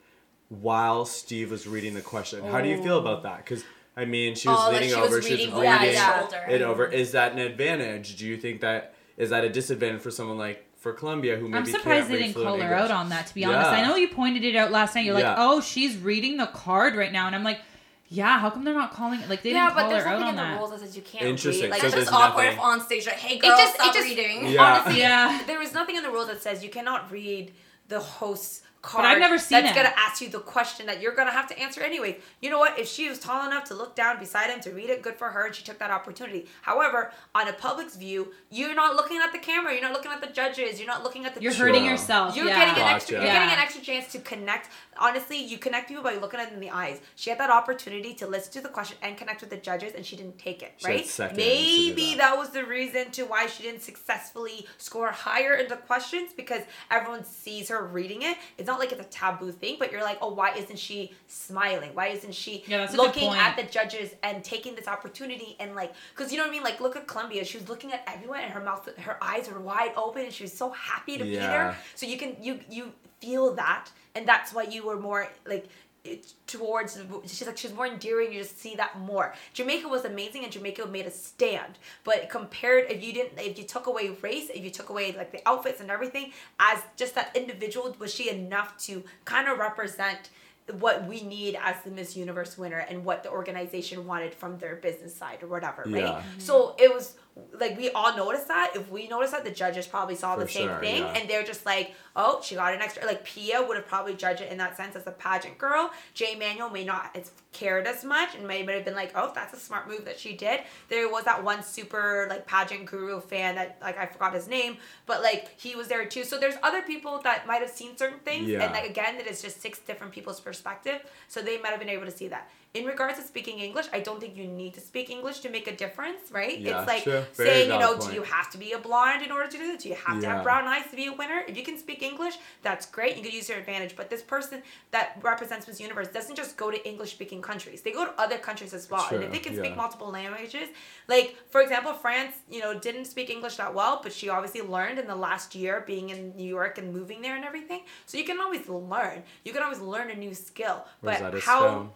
while Steve was reading the question. How do you feel about that? Because I mean, she was
Oh, like
leaning
she was
over, she was
reading
reading
over his
shoulder.
it over. Is that an advantage? Do you think that is that a disadvantage for someone like for Colombia who maybe
I'm
can't
surprised they didn't call her out on that. To be honest, I know you pointed it out last night. You're
Yeah.
like, "Oh, she's reading the card right now," and I'm like, "Yeah, how come they're not calling it? Like they
yeah,
didn't
but
call
there's
her out
nothing in the rules that says you can't
Interesting.
read. Like,
So
It's
there's
just awkward
nothing-
if on stage like, "Hey, girl,
it just,
stop
it just
reading."
Yeah.
honestly,
Yeah.
there is nothing in the rules that says you cannot read the host's card.
But I've never seen
that's
it.
gonna ask you the question that you're gonna have to answer anyway. You know what? If she was tall enough to look down beside him to read it, good for her, and she took that opportunity. However, on a public's view, you're not looking at the camera. You're not looking at the judges. You're not looking at the.
You're
jury.
hurting
Sure.
yourself.
You're
yeah.
getting an extra.
Gotcha.
You're getting an extra chance to connect. Honestly, you connect people by looking at them in the eyes. She had that opportunity to listen to the question and connect with the judges, and she didn't take it.
She had
right?
to do
Maybe
that.
that was the reason to why she didn't successfully score higher in the questions because everyone sees her reading it. It's not like it's a taboo thing, but you're like, oh, why isn't she smiling? Why isn't she
Yeah, that's a good
looking at the judges and taking this opportunity and like, because you know what I mean? Like, look at Colombia. She was looking at everyone, and her mouth, her eyes were wide open, and she was so happy to be there. So you can you you feel that, and that's why you were more like towards. She's like she's more endearing. You just see that more. Jamaica was amazing, and Jamaica made a stand. But compared, if you didn't, if you took away race, if you took away like the outfits and everything, as just that individual, was she enough to kind of represent? what we need as the Miss Universe winner and what the organization wanted from their business side or whatever, right?
Yeah.
So it was like we all noticed that. If we noticed that, the judges probably saw
For
the same
sure,
thing,
yeah.
and they're just like, "Oh, she got an extra." Like Pia would have probably judged it in that sense as a pageant girl. Jay Manuel may not have cared as much, and may have been like, "Oh, that's a smart move that she did." There was that one super like pageant guru fan that like I forgot his name, but like he was there too. So there's other people that might have seen certain things,
Yeah.
and like again, that is just six different people's perspective, so they might have been able to see that. In regards to speaking English, I don't think you need to speak English to make a difference, right?
Yeah,
it's like
true. Very
saying, you know,
valid
do you have to be a blonde in order to do this? Do you have to have brown eyes to be a winner? If you can speak English, that's great. You can use your advantage. But this person that represents Miss Universe doesn't just go to English speaking countries. They go to other countries as well. and if they can
yeah.
speak multiple languages, like for example, France, you know, didn't speak English that well, but she obviously learned in the last year being in New York and moving there and everything. So you can always learn. You can always learn a new skill. But how.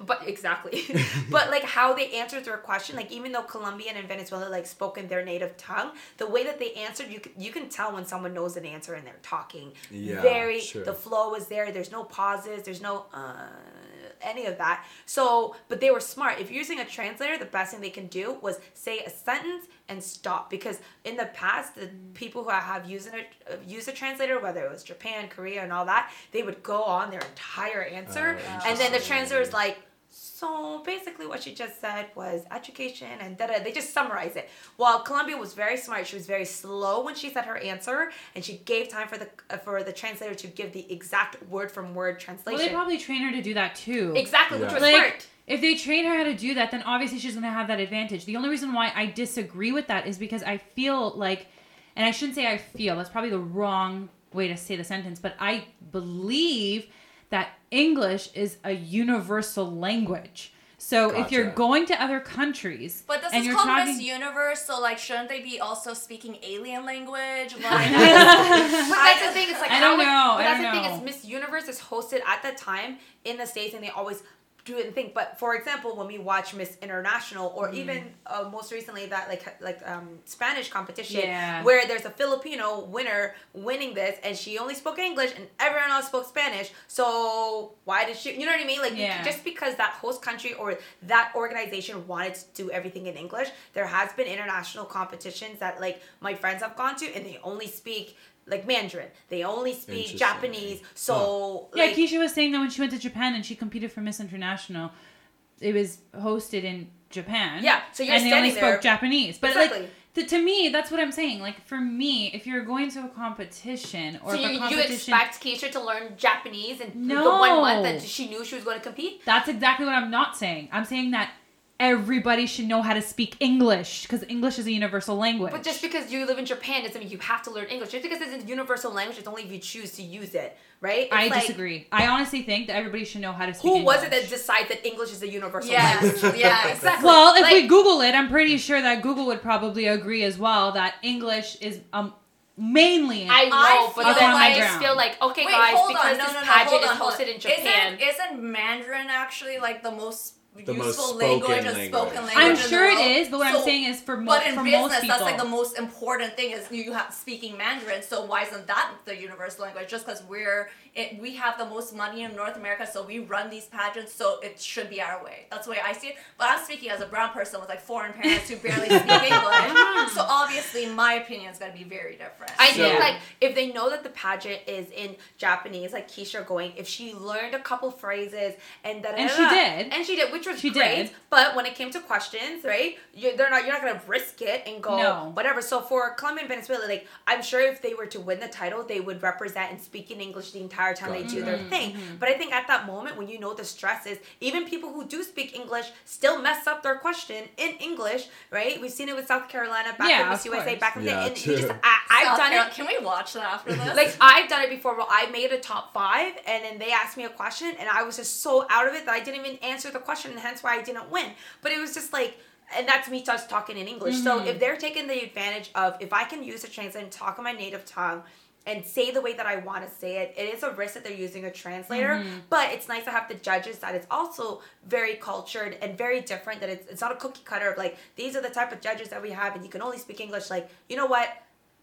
But exactly. but like how they answered their question, like even though Colombian and Venezuela like spoke in their native tongue, the way that they answered, you can, you can tell when someone knows an answer and they're talking.
Yeah,
Very
sure.
the flow is there. There's no pauses. There's no uh any of that. So, but they were smart. If you're using a translator, the best thing they can do was say a sentence and stop because in the past the people who have used a used a translator whether it was Japan, Korea and all that, they would go on their entire answer
Oh,
and then the translator is like So basically, what she just said was education and da da. They just summarize it. While Colombia was very smart, she was very slow when she said her answer, and she gave time for the uh, for the translator to give the exact word from word
Well,
translation.
they probably train her to do that too.
exactly, which was
like
smart.
if they train her how to do that then obviously she's going to have that advantage the only reason why i disagree with that is because i feel like and i shouldn't say i feel that's probably the wrong way to say the sentence but i believe that english is a universal language so if you're going to other countries
But this
and
is
you're
called
talking
Miss Universe, so like, shouldn't they be also speaking alien language? Like,
But that's the thing. It's like
I don't
how is-
know,
But
I
that's
don't
the thing
know.
is Miss Universe is hosted at the time in the states, and they always do it and think. But for example, when we watch Miss International, or
Mm.
even uh, most recently that like like um, Spanish competition,
Yeah.
where there's a Filipino winner winning this, and she only spoke English, and everyone else spoke Spanish. So why did she? You know what I mean? Like
Yeah.
just because that host country or that organization wanted to do everything in English, there has been international competitions that like my friends have gone to, and they only speak like Mandarin. They only speak Japanese. So
yeah
like,
keisha was saying that when she went to japan and she competed for miss international it was hosted in japan
Yeah, so you're
and they only
standing there-
spoke japanese but
Exactly.
like to, to me that's what i'm saying like for me if you're going to a competition or
so you,
a
you
competition
expect Keisha to learn Japanese in the one month that she knew she was going to compete?
that's exactly what i'm not saying i'm saying that everybody should know how to speak english because english is a universal language
But just because you live in Japan doesn't mean you have to learn English. Just because it's a universal language, it's only if you choose to use it, right? It's
i
like,
disagree i honestly think that everybody should know how to speak
Who
english
was it that decided that English is a universal
yes,
language?
yes.
Exactly.
well if
Like-
we google it i'm pretty sure that google would probably agree as well that english is um mainly
I know,
I
but then I just feel like, okay,
Wait,
guys, because
on. No,
this
no, no.
pageant
hold on,
is
hold
hosted in Japan.
Isn't, isn't Mandarin actually like the most
The most spoken
language,
language.
spoken language?
i'm sure it is, but what i'm saying is for, mo-
But in
for
business,
most people
that's like the most important thing is you have speaking Mandarin. So why isn't that the universal language? Just because we're it, we have the most money in North America, so we run these pageants, so it should be our way. That's the way I see it. But I'm speaking as a brown person with like foreign parents who barely speak English, mm. so obviously my opinion is going to be very different.
I
So-
think like if they know that the pageant is in Japanese, like Keisha going, if she learned a couple phrases and that
And she did.
and she did, which was
She
great.
did.
But when it came to questions, right, you, they're not you're not gonna risk it and go
No.
whatever. So for Colombia and Venezuela, like I'm sure if they were to win the title, they would represent and speak in English the entire time they do their mm-hmm. thing. Mm-hmm. But I think at that moment when you know the stress is, even people who do speak English still mess up their question in English, right? We've seen it with South Carolina back
Yeah,
in Miss USA
course.
back in the
Yeah,
day. And you just. I, I've
South
done
Carol-
it
Can we watch that after this?
like I've done it before where I made a top five and then they asked me a question and I was just so out of it that I didn't even answer the question and hence why I didn't win. But it was just like and that's me just talking in English. So
Mm-hmm.
if they're taking the advantage of if I can use a translator and talk in my native tongue and say the way that I want to say it, it is a risk that they're using a translator.
Mm-hmm.
But it's nice to have the judges that it's also very cultured and very different. That it's it's not a cookie cutter of like these are the type of judges that we have and you can only speak English. Like you know what,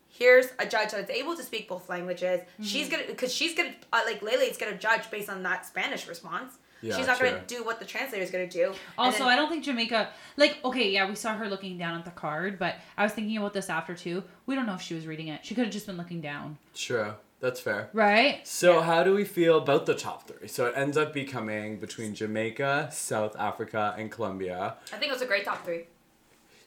here's a judge that's able to speak both languages. She's
Mm-hmm.
gonna because she's gonna uh, like Lele is gonna judge based on that Spanish response.
Yeah,
she's not
true.
gonna do what the translator is gonna do.
Also,
then-
I don't think Jamaica, like, okay, yeah, we saw her looking down at the card, but I was thinking about this after too. We don't know if she was reading it. She could have just been looking down,
True. That's fair.
right?
So, how do we feel about the top three? So, it ends up becoming between Jamaica, South Africa, and Colombia.
I think it was a great top three.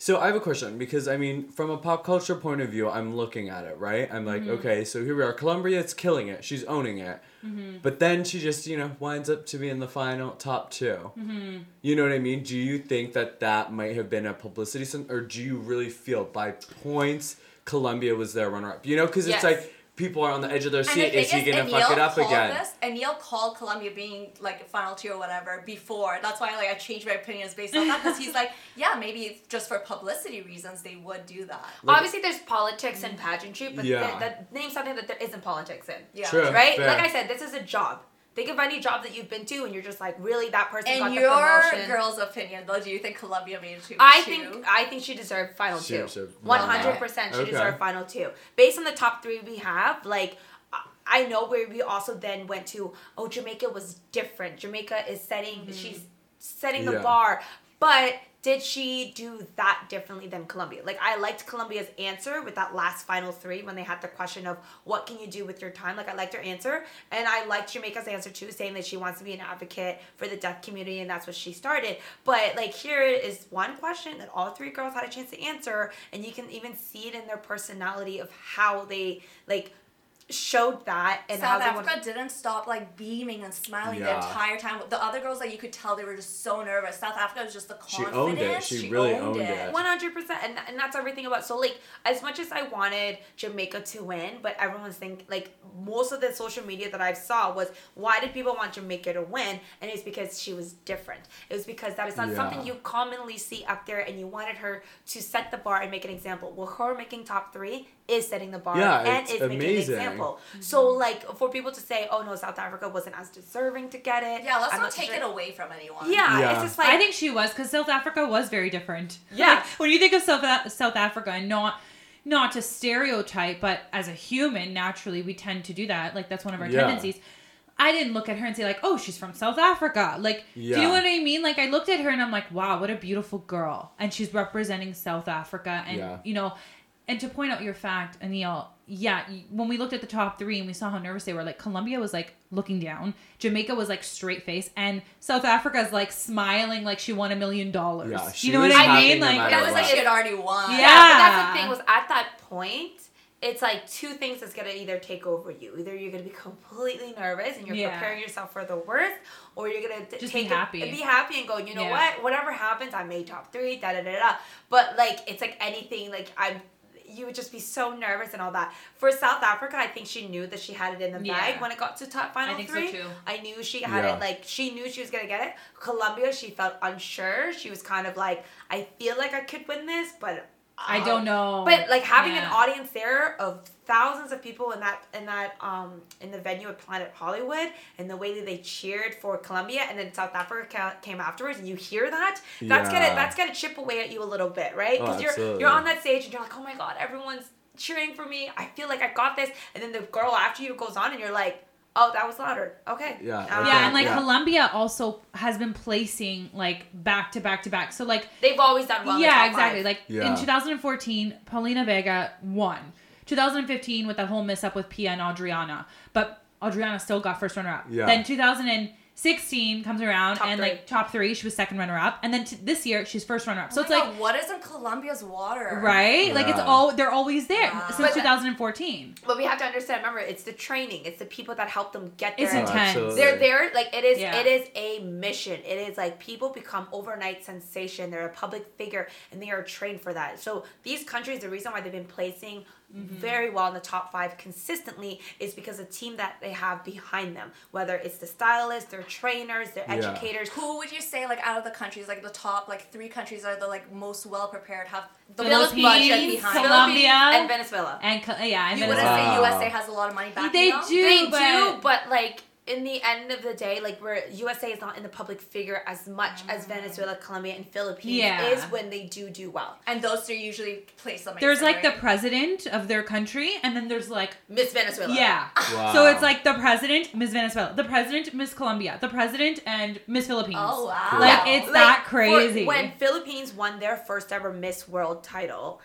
So, I have a question because, I mean, from a pop culture point of view, I'm looking at it, right? I'm like, mm-hmm. okay, so here we are. Colombia, it's killing it. She's owning it. Mm-hmm. But then she just, you know, winds up to be in the final top 2 mm-hmm. You know what I mean? Do you think that that might have been a publicity stunt, or do you really feel by points Colombia was their runner up? You know, because
Yes.
it's like people are on the edge of their
And the
seat. Is he
is,
gonna
Aneal
fuck it up
called
again?
This, and Neil called Colombia being like final two or whatever before. That's why like I changed my opinions based on that because he's like, yeah, maybe it's just for publicity reasons they would do that.
Like-
Obviously, there's politics and mm. pageantry, but
Yeah.
that, that name something that there isn't politics in.
Yeah.
True.
Right?
fair.
Like I said, this is a job. Think of any job that you've been to, and you're just like, really, that person got
In
the
your
promotion.
girl's opinion, though, do you think Colombia made it to
I
two?
think I think she deserved final
She
two.
deserved
One hundred percent, she
Okay.
deserved final two. Based on the top three we have, like I- I know where we also then went to. Oh, Jamaica was different. Jamaica is setting. Mm-hmm. She's setting the
Yeah.
bar, but did she do that differently than Colombia? Like I liked Colombia's answer with that last final three when they had the question of what can you do with your time. Like I liked her answer, and I liked Jamaica's answer too, saying that she wants to be an advocate for the deaf community, and that's what she started. But like here is one question that all three girls had a chance to answer, and you can even see it in their personality of how they like showed that and
South
how
Africa
want
didn't stop like beaming and smiling the entire time. The other girls, like you could tell, they were just so nervous. South Africa was just the
She
confidence.
owned it. She really owned it.
One hundred percent, and and that's everything about. So like, as much as I wanted Jamaica to win, but everyone's thinking like most of the social media that I saw was why did people want Jamaica to win? And it's because she was different. It was because that is not
Yeah.
something you commonly see up there, and you wanted her to set the bar and make an example. Well, her making top three is setting the bar
Yeah,
and
it's
is making an
amazing.
Example. So mm-hmm. like for people to say, oh no, South Africa wasn't as deserving to get it.
Yeah, let's
I'm
not take
sure-
it away from anyone.
Yeah,
Yeah.
it's just like
I think she was because South Africa was very different.
Yeah.
Like, when you think of South South Africa, and not not to stereotype, but as a human, naturally we tend to do that. Like that's one of our
Yeah.
tendencies. I didn't look at her and say like, "Oh, she's from South Africa." Like, do you know what I mean? Like, I looked at her and I'm like, "Wow, what a beautiful girl!" And she's representing South Africa, and
Yeah.
you know, and to point out your fact, Aneal, yeah, when we looked at the top three and we saw how nervous they were, like Colombia was like looking down, Jamaica was like straight face, and South Africa's like smiling like she won a million dollars.
Yeah,
you know what I mean?
no
Like,
that
It was like she had already won.
Yeah.
Yeah, but that's the thing was at that point, it's like two things that's gonna either take over you. Either you're gonna be completely nervous and you're
Yeah.
preparing yourself for the worst, or you're gonna
Just
take
be
it-
happy.
be happy and go. You know
Yeah.
what? Whatever happens, I made top three. Da da da da. But like, it's like anything. Like I'm. You would just be so nervous and all that. For South Africa, I think she knew that she had it in the bag
Yeah.
when it got to top final
I think so
three.
too.
I knew she had
Yeah.
it. Like she knew she was gonna get it. Colombia, she felt unsure. She was kind of like, I feel like I could win this, but
I don't know.
but like having an audience there of thousands of people in that in that um in the venue at Planet Hollywood and the way that they cheered for Colombia and then South Africa came afterwards and you hear that that's
Yeah.
gonna that's gonna chip away at you a little bit right
Oh,
because you're
absolutely.
you're on that stage and you're like oh my god everyone's cheering for me I feel like I got this and then the girl after you goes on and you're like oh that was louder okay
Yeah, okay.
yeah, and like
Yeah.
Colombia also has been placing like back to back to back. So like
they've always done well
yeah, exactly.
five.
Like
Yeah.
in 2014, Paulina Vega won. 2015 with that whole miss up with Pia and Ariadna, but Ariadna still got first runner up.
Yeah.
Then 2016 comes around
Top
and
three.
like top three, she was second runner up, and then t- this year she's first runner up. So
Oh
it's
my
like
what is in Colombia's water?
right, like it's all they're always there
Wow.
since
But that-
2014.
but we have to understand remember it's the training it's the people that help them get there
It's
Oh,
intense.
absolutely.
they're there like it is
Yeah.
it is a mission it is like people become overnight sensation they're a public figure and they are trained for that so these countries the reason why they've been placing
Mm-hmm.
very well in the top five consistently is because the team that they have behind them whether it's the stylists their trainers their
Yeah.
educators
Who would you say like out of the countries, like the top like three countries are the like most well prepared, have the most budget behind them?
Colombia,
and venezuela
And co- yeah, and
You
Venezuela.
wouldn't
Wow.
say USA has a lot of money back.
They
them?
do.
they
but-
do but like in the end of the day like where usa is not in the public figure as much as ah. venezuela colombia and philippines
Yeah.
is when they do do well
And those three usually place them.
There's like the president of their country, and then there's like
miss venezuela
yeah.
Wow.
So it's like the president, Miss Venezuela, the president, Miss Colombia, the president, and Miss Philippines.
Oh wow.
Like, it's that
for-
crazy.
when Philippines won their first ever Miss World title,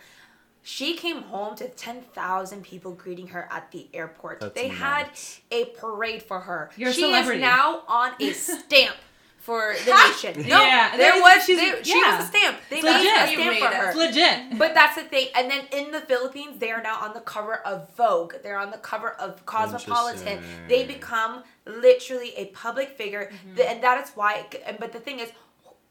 she came home to 10,000 people greeting her at the airport.
That's
they had a parade for her.
You're
she
celebrity.
is now on a stamp for the nation. No,
Yeah,
there
there
was
is- she's-
there- she
yeah.
was a stamp. They
It's
made
legit.
a stamp
made
for her.
It's legit.
But that's the thing. And then in the Philippines, they are now on the cover of Vogue. They're on the cover of Cosmopolitan. They become literally a public figure.
Mm-hmm.
And that is why, and- but the thing is,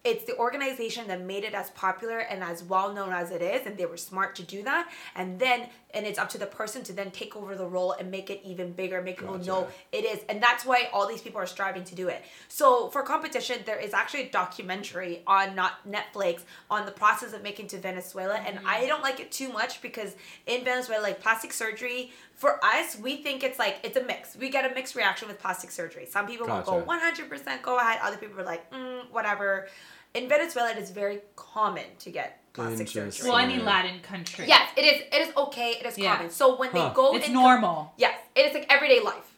it's the organization that made it as popular and as well known as it is, and they were smart to do that. And then, and it's up to the person to then take over the role and make it even bigger, make people
Gotcha.
know it is. And that's why all these people are striving to do it. So for competition, there is actually a documentary on not Netflix on the process of making to Venezuela. And mm-hmm. I don't like it too much because in Venezuela, like plastic surgery, for us, we think it's like it's a mix. We get a mixed reaction with plastic surgery. Some people will go 100% go ahead. Other people are like, mm, whatever. In Venezuela, it is very common to get plastic
Interesting.
surgery.
well, any Latin country.
Yes, it is. It is okay. It is
Yeah.
common. So when
Huh.
they go,
It's
into-
normal.
Yes, it is like everyday life.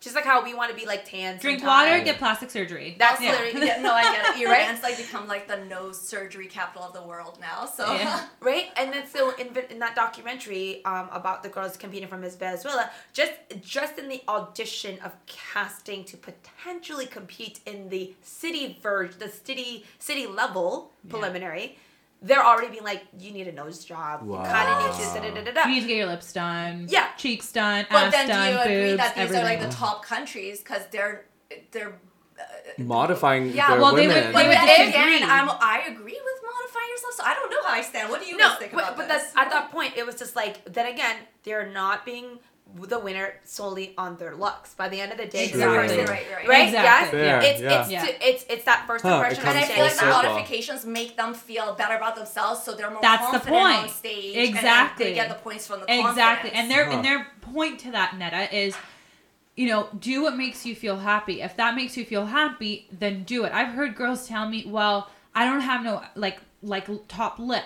Just like how we want to be like tan.
Drink
sometimes.
water, get plastic surgery.
That's
Yeah.
literally
Yeah, no, I get it.
Right?
Iran's like become like the nose surgery capital of the world now. So
Yeah.
right and then so in, in that documentary um, about the girls competing from miss venezuela just just in the audition of casting to potentially compete in the city verge the city city level preliminary they're already being like you need a nose job you kind of need to da, da, da, da, da.
You need to get your lips done.
Yeah.
Cheeks done.
But
ass
then do you agree
boobs,
that these
everything.
are like the top countries because they're they're uh,
Modifying
Yeah,
their
well, they would-
women.
they
But
would
then
disagree.
again, I'm, I agree with modifying yourself, so I don't know how I stand. What do you
no
guys think
but,
about
but
this?
that's at that point it was just like then again they're not being the winner solely on their looks by the end of the day
Exactly.
Right,
person-
right, right.
right
Exactly.
yes
Fair,
it's
yeah.
it's
Yeah.
to- it's it's that first
Huh,
impression
comes
And I
of
feel like the modifications make them feel better about themselves, so they're more
That's the
confident on
point.
stage.
Exactly.
And they get the points from the
Exactly.
confidence.
And their
Huh.
and their point to that, Neda, is you know, do what makes you feel happy. If that makes you feel happy, then do it. I've heard girls tell me, "Well, I don't have no like like top lip."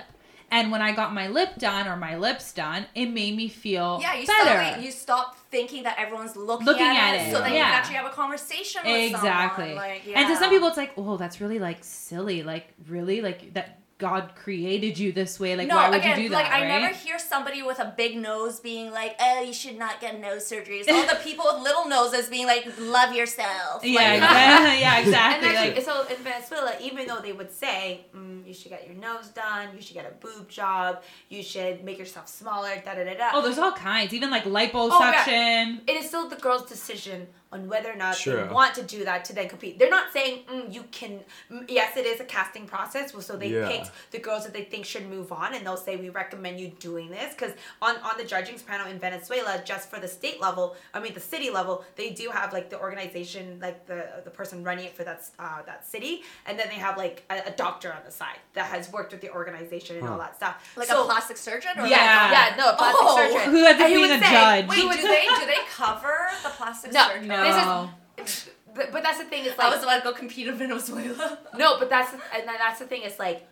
And when I got my lip done or my lips done, it made me feel
yeah, you
better.
stop you stop thinking that everyone's looking,
Looking
at,
at
it,
it,
so that you
yeah.
can actually have a conversation with
exactly.
someone. Like,
And to some people, it's like, "Oh, that's really like silly. Like, really, like that God created you this way. Like,
no,
why would
again,
you do that?
like
that?"
I never hear somebody with a big nose being like, "Oh, you should not get nose surgeries." All the people with little noses being like, "Love yourself."
yeah,
Like,
exactly. yeah,
And
exactly.
actually,
like,
so in Venezuela, even though they would say mm, you should get your nose done, you should get a boob job, you should make yourself smaller, da da da da.
oh, there's all kinds. Even like liposuction.
yeah. it is still the girl's decision on whether or not
Sure.
they want to do that to then compete. They're not saying mm, you can. Mm, yes, it is a casting process, so they
Yeah.
picked the girls that they think should move on, and they'll say we recommend you doing this because on on the judging panel in Venezuela, just for the state level, I mean the city level, they do have like the organization, like the the person running it for that uh, that city, and then they have like a, a doctor on the side that has worked with the organization and all that stuff.
like
So-
a plastic surgeon, or
Yeah,
Yeah.
yeah, no, a plastic
Oh,
surgeon.
who ends up being a
say-
judge.
Wait, do they do they cover the plastic
No,
surgeon?
No.
This is, but, but that's the thing.
It's
like I
was about to go compete in Venezuela.
no, but that's and that's the thing. It's like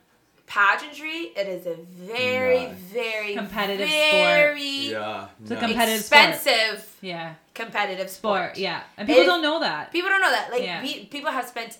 pageantry. It is a very,
Nice.
very
Competitive sport.
yeah.
It's a
no.
competitive sport.
expensive
Yeah,
competitive sport.
sport. Yeah, and people
It-
don't know that.
People don't know that. Like
Yeah.
pe- people have spent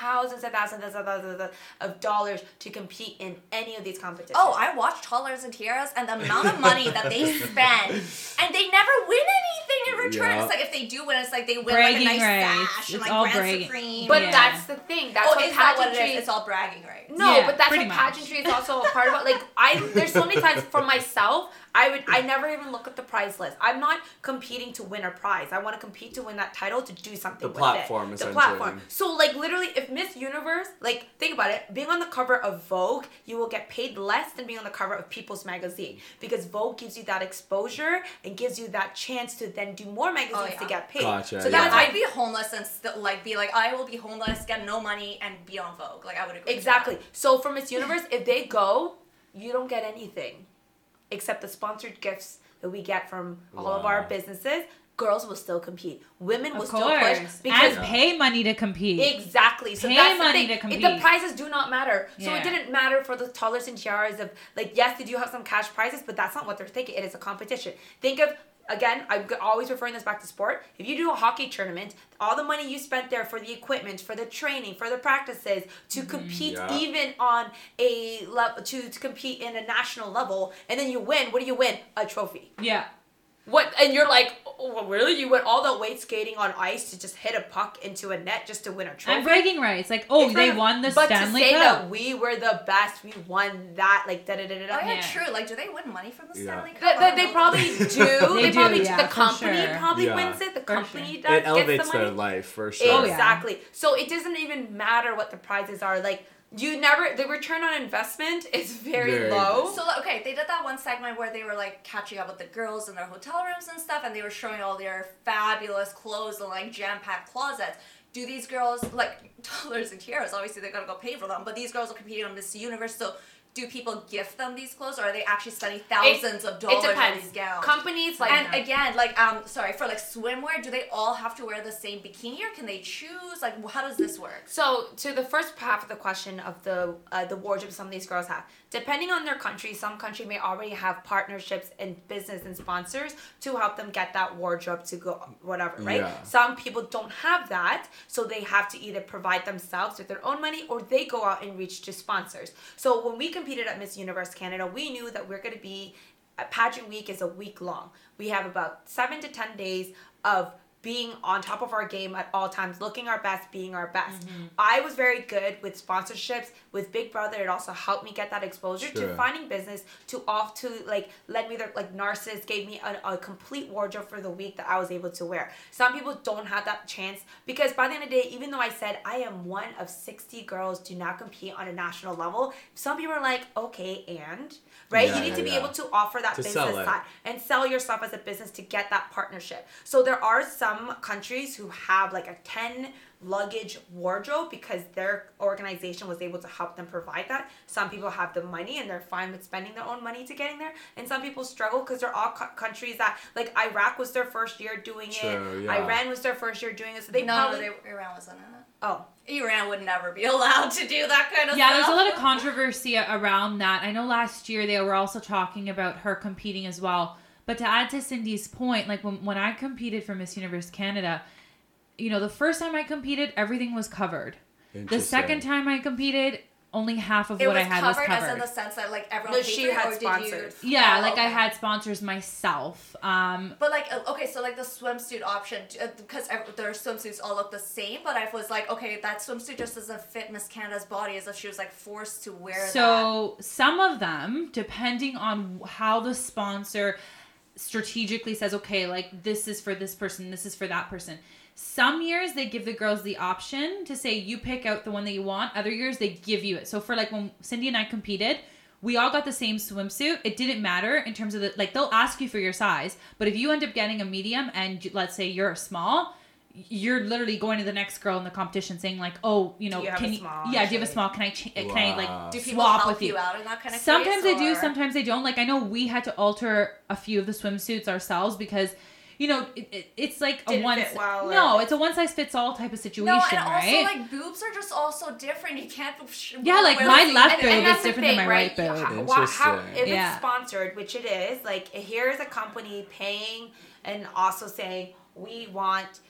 thousands and thousands and thousands of dollars to compete in any of these competitions.
Oh, I watched Toddlers and Tiaras and the amount of money that they spend, and they never win anything in return.
Yeah.
It's like if they do win, it's like they win
Bragging
like a nice
rights.
sash and
It's
like
all
Grand
bragging.
Supreme.
but
yeah.
that's the thing. That's
oh,
what
is that what it
pageantry
is? It's all bragging right?
No,
Yeah,
but that's what
much.
pageantry is also a part of. Like I, there's so many times for myself, I would, I never even look at the prize list. I'm not competing to win a prize. I want to compete to win that title to do something.
The
with
platform,
it. The
essentially.
platform. So like literally, if Miss Universe, like think about it, being on the cover of Vogue, you will get paid less than being on the cover of People's Magazine because Vogue gives you that exposure and gives you that chance to then do more oh, magazines
Oh, yeah.
to get paid.
Gotcha,
So
yeah.
that's
I'd be homeless and still like be like I will be homeless, get no money, and be on Vogue. Like I would agree. with
Exactly.
that.
So for Miss Universe, if they go, you don't get anything except the sponsored gifts that we get from all of our businesses. Girls will still compete. Women will
Of
still push because
and pay money to compete.
Exactly. So
Pay
that's
money
the
to
thing. It-
compete.
The prizes do not matter. So
Yeah.
it didn't matter for the toddlers and tiaras of like yes, they do have some cash prizes, but that's not what they're thinking. It is a competition. Think of again, I'm always referring this back to sport. If you do a hockey tournament, all the money you spent there for the equipment, for the training, for the practices, to mm-hmm. compete
Yeah.
even on a level to, to compete in a national level, and then you win. What do you win? A trophy.
yeah,
What? And you're like, oh, really? You went all the way skating on ice to just hit a puck into a net just to win a trophy?
and bragging rights. Like, oh,
It's
they
not-
won the
but
Stanley
to say
Cup.
that we were the best, we won that, like da da da da.
Oh
da.
yeah,
Yeah.
true. Like, do they win money from the
Yeah.
Stanley Cup?
They,
I
they,
don't
they
know.
probably do.
They
they,
do,
probably
yeah,
the
for
company
sure.
probably
Yeah.
wins it. The
For
company
sure.
does
It
gets
elevates
the money.
their life for sure.
Oh, yeah.
Exactly. So it doesn't even matter what the prizes are. Like you never the return on investment is very,
Very.
low.
So okay, they did that one segment where they were like catching up with the girls in their hotel rooms and stuff, and they were showing all their fabulous clothes and like jam-packed closets. Do these girls like dollars and tiaras? Obviously, they're gonna go pay for them, but these girls are competing on Miss Universe. So, do people gift them these clothes or are they actually spending thousands of
It
dollars on these gowns?
Companies like
and again, like um, sorry for like swimwear, do they all have to wear the same bikini or can they choose? Like, how does this work?
So to the first half of the question of the uh, the wardrobe some of these girls have, depending on their country, some country may already have partnerships and business and sponsors to help them get that wardrobe to go whatever, right?
Yeah.
Some people don't have that, so they have to either provide themselves with their own money or they go out and reach to sponsors. So when we competed at Miss Universe Canada, we knew that we're going to be uh, pageant week is a week long. We have about 7 to 10 days of being on top of our game at all times, looking our best, being our best. Mm-hmm. I was very good with sponsorships with Big Brother. It also helped me get that exposure
Sure.
to finding business to off to like led me there like Narcissus gave me a, a complete wardrobe for the week that I was able to wear. Some people don't have that chance because by the end of the day, even though I said I am one of 60 girls do not compete on a national level, some people are like, okay, and right?
Yeah,
you need
yeah,
to be
yeah.
able to offer that
To
business side and sell yourself as a business to get that partnership. So there are some countries who have like a 10 luggage wardrobe because their organization was able to help them provide that. Some people have the money and they're fine with spending their own money to getting there. And some people struggle because they're all co- countries that like Iraq was their first year doing
True,
it.
yeah.
Iran was their first year doing it. So they
no,
probably
no, they, Iran wasn't in it.
Oh,
Iran would never be allowed to do that kind of
Yeah,
stuff.
there's a lot of controversy around that. I know last year they were also talking about her competing as well. But to add to Sindy's point, like when, when I competed for Miss Universe Canada, you know, the first time I competed, everything was covered. The second time I competed, only half of
It
what
was
I had
covered,
was covered.
as in the sense that like everyone
No, she had
or did
sponsors.
You...
yeah,
Oh,
like I had sponsors myself. Um,
But like uh, okay, so like the swimsuit option uh, because ev- their swimsuits all look the same. But I was like, okay, that swimsuit just doesn't fit Miss Canada's body as if she was like forced to wear that.
So some of them, depending on how the sponsor strategically says, okay, like this is for this person, this is for that person. Some years they give the girls the option to say you pick out the one that you want. Other years they give you it. So for like when Sindy and I competed, we all got the same swimsuit. It didn't matter in terms of the like they'll ask you for your size, but if you end up getting a medium and let's say you're a small, you're literally going to the next girl in the competition saying like, "Oh, you know,
you have
can
a
you yeah, do you have a small? Can I ch- can I like
do people
swap
help
with you?"
out in that kind of
sometimes
case,
they do sometimes they don't like i know we had to alter a few of the swimsuits ourselves because you know it, it, it's like a
Didn't
one
well,
no
or-
it's a one size fits all type of situation
No, and also
right
like boobs are just also different. You can't.
Yeah, like, my left boob
and
is
that's
that's the
different than my right boob.
How- wha- how-
Interesting.
if
Yeah.
it's sponsored, which it is, like here's a company paying and also saying we want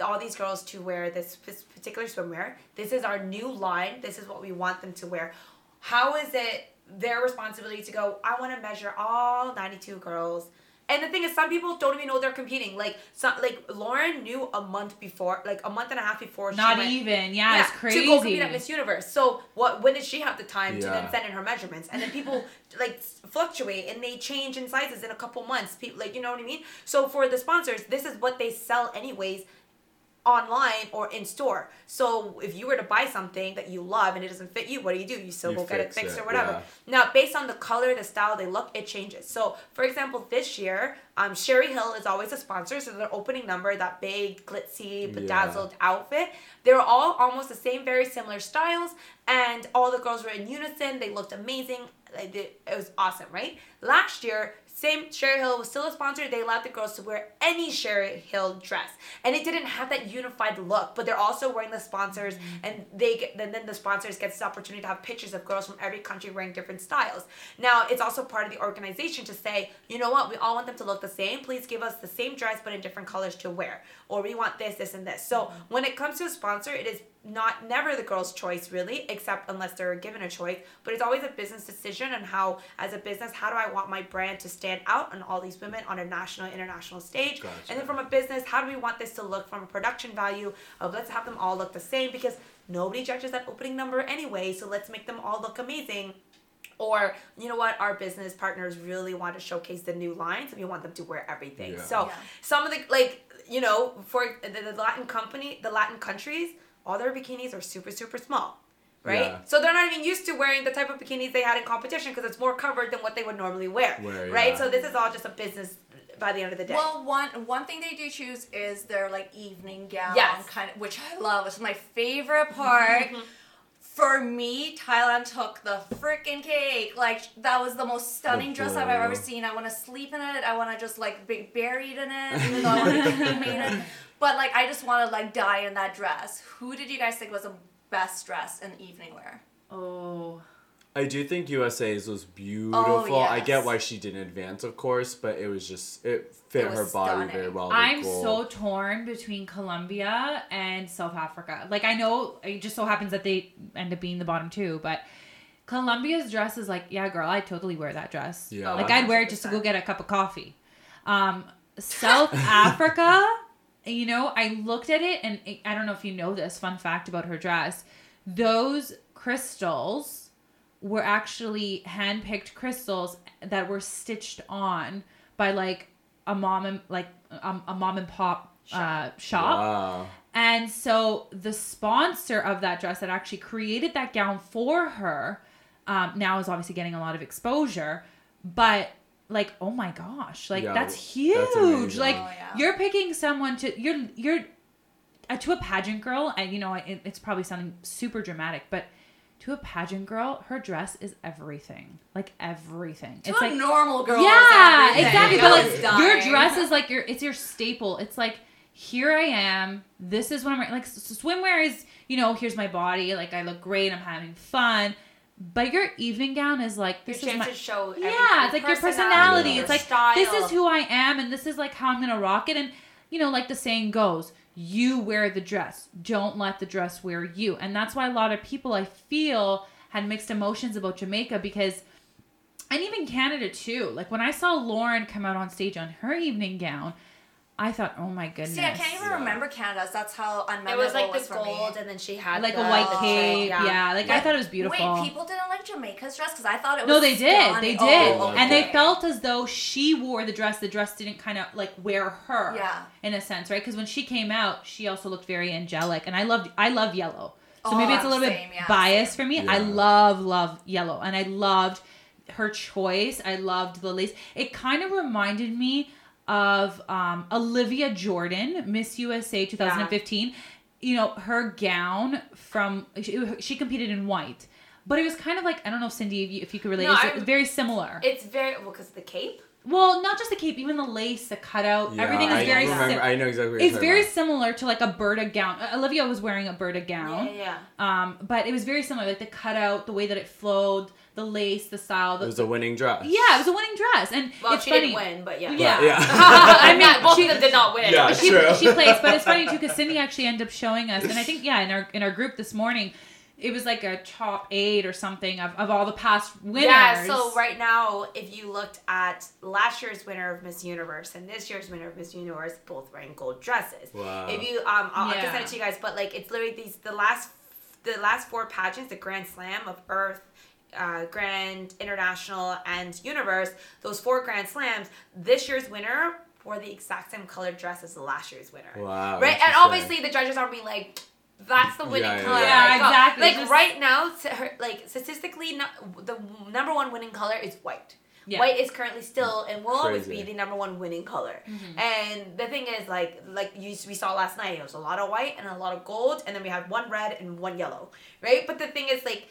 all these girls to wear this particular swimwear. This is our new line. This is what we want them to wear. How is it their responsibility to go? I want to measure all 92 girls. And the thing is, some people don't even know they're competing. Like, some, like Lauren knew a month before, like a month and a half before. she
not
went-
even yeah, it's crazy
to go compete at Miss Universe. So what? When did she have the time to then send in her measurements? And then people like fluctuate and they change in sizes in a couple months. People like you know what I mean. So for the sponsors, this is what they sell anyways online or in store. So if you were to buy something that you love and it doesn't fit you, what do you do? You still
You
go get it fixed
it,
or whatever.
yeah.
Now, based on the color, the style, the look, it changes. So, for example, this year, um, Sherri Hill is always a sponsor. So their opening number, that big glitzy, bedazzled outfit, they were all almost the same, very similar styles, and all the girls were in unison. They looked amazing. It was awesome, right? Last year, same Sherri Hill was still a sponsor. They allowed the girls to wear any Sherri Hill dress, and it didn't have that unified look. But they're also wearing the sponsors, mm-hmm. and they get then then the sponsors gets the opportunity to have pictures of girls from every country wearing different styles. Now it's also part of the organization to say, you know what, we all want them to look the same. Please give us the same dress but in different colors to wear, or we want this, this, and this. So mm-hmm. when it comes to a sponsor, it is not never the girl's choice really except unless they're given a choice. But it's always a business decision on how as a business how do i want my brand to stand out on all these women on a national international stage?
Gotcha.
and then from a business how do we want this to look from a production value of let's have them all look the same? Because nobody judges that opening number anyway so let's make them all look amazing. Or you know what? Our business partners really want to showcase the new lines and we want them to wear everything.
Yeah.
so
Yeah.
some of the like you know for the, the latin company the latin countries all their bikinis are super super small right
Yeah.
so they're not even used to wearing the type of bikinis they had in competition because it's more covered than what they would normally wear,
Wear,
right
yeah.
so this is all just a business by the end of the day
Well, one one thing they do choose is their like evening gown
Yes.
kind of, which I love. It's my favorite part. Mm-hmm. For me, Thailand took the freaking cake. Like that was the most stunning oh, dress I've ever seen. I want to sleep in it. I want to just like be buried in it, even though I want to cremate it. But like I just want to like die in that dress. Who did you guys think was the best dress in evening wear?
Oh.
I do think USA's was beautiful. Oh, yes. I get
Oh,
why she didn't advance, of course, but it was just it fit her body
stunning.
very well.
I'm
gold.
so torn between Colombia and South Africa. Like I know it just so happens that they end up being the bottom two, but Colombia's dress is like, yeah, girl, I totally wear that dress.
Yeah.
Like I'd wear it just to go get a cup of coffee. Um, South Africa, you know, I looked at it and it- I don't know if you know this fun fact about her dress. Those crystals were actually hand-picked crystals that were stitched on by like a mom and like a, a mom and pop uh, shop.
Wow.
And so the sponsor of that dress that actually created that gown for her um, now is obviously getting a lot of exposure. But like, oh my gosh, like
Yeah,
that's
that's
huge.
amazing.
like
Oh, yeah.
you're picking someone to you're you're uh, to a pageant girl, and you know it, it's probably sounding super dramatic, but to a pageant girl, her dress is everything. Like everything.
To
it's
a
like
normal girl.
yeah, exactly. But like your dress is like your it's your staple. It's like here I am. This is what I'm wearing. Like swimwear is you know here's my body. Like I look great. I'm having fun. But your evening gown is like
Your
is
chance
my
to show everything,
yeah. It's like your personality. It's like
style.
this is who I am, and this is like how I'm gonna rock it. And you know, like the saying goes, you wear the dress. Don't let the dress wear you. And that's why a lot of people I feel had mixed emotions about Jamaica because and even Canada too. Like when I saw Lauren come out on stage on her evening gown, I thought, oh my goodness.
See, I can't even
Yeah.
remember Canada's. That's how unmemorable
It
unmemorable
was like
was
the
for
gold,
me.
and then she had
like
the,
a white cape,
check,
yeah. Like I thought it was beautiful.
Wait, people didn't like Jamaica's dress because I thought it was.
no, they did. They
oh,
did.
Oh,
And they felt as though she wore the dress. The dress didn't kind of like wear her.
Yeah.
In a sense, right? Because when she came out, she also looked very angelic, and I loved. I love yellow. So oh, maybe
Oh,
it's a little
same,
bit
yeah,
biased for me. I love, love yellow, and I loved her choice. I loved the lace. It kind of reminded me of um, Olivia Jordan, Miss USA 2015. You know, her gown from she, she competed in white, but it was kind of like I don't know, Sindy, if you, if you could relate.
No,
it's
I'm-
very similar.
It's very well because the cape.
well, not just the cape, even the lace, the cutout,
Yeah,
everything is
I
very.
remember-
sim-
I know exactly. What you're
it's very
about.
similar to like a Berta gown. Olivia was wearing a Berta gown.
Yeah, yeah.
Um, but it was very similar, like the cutout, the way that it flowed, the lace, the style. The,
It was a winning dress.
yeah, it was a winning dress, and
Well,
it's
she
funny.
didn't win, but yeah.
Yeah.
Yeah.
I mean,
both
she-
of them did not win.
Yeah.
she,
True.
she plays, but it's funny too because Sindy actually ended up showing us, and I think yeah, in our in our group this morning, it was like a top eight or something of, of all the past winners.
Yeah, so right now, if you looked at last year's winner of Miss Universe and this year's winner of Miss Universe, both wearing gold dresses.
Wow.
If you, um, I'll, I
Yeah.
can send it to you guys, but like it's literally these the last, the last four pageants, the Grand Slam of Earth. Uh, Grand International and Universe, those four Grand Slams. This year's winner wore the exact same colored dress as the last year's winner.
Wow.
Right, and obviously the judges are being like, "That's the winning
Yeah, yeah,
color."
yeah.
Yeah,
Like,
exactly.
Like
Just-
right now, like statistically, the number one winning color is white.
Yeah.
White is currently still and will always be the number one winning color.
Mm-hmm.
And the thing is, like, like you, we saw last night, it was a lot of white and a lot of gold, and then we had one red and one yellow, right? But the thing is, like,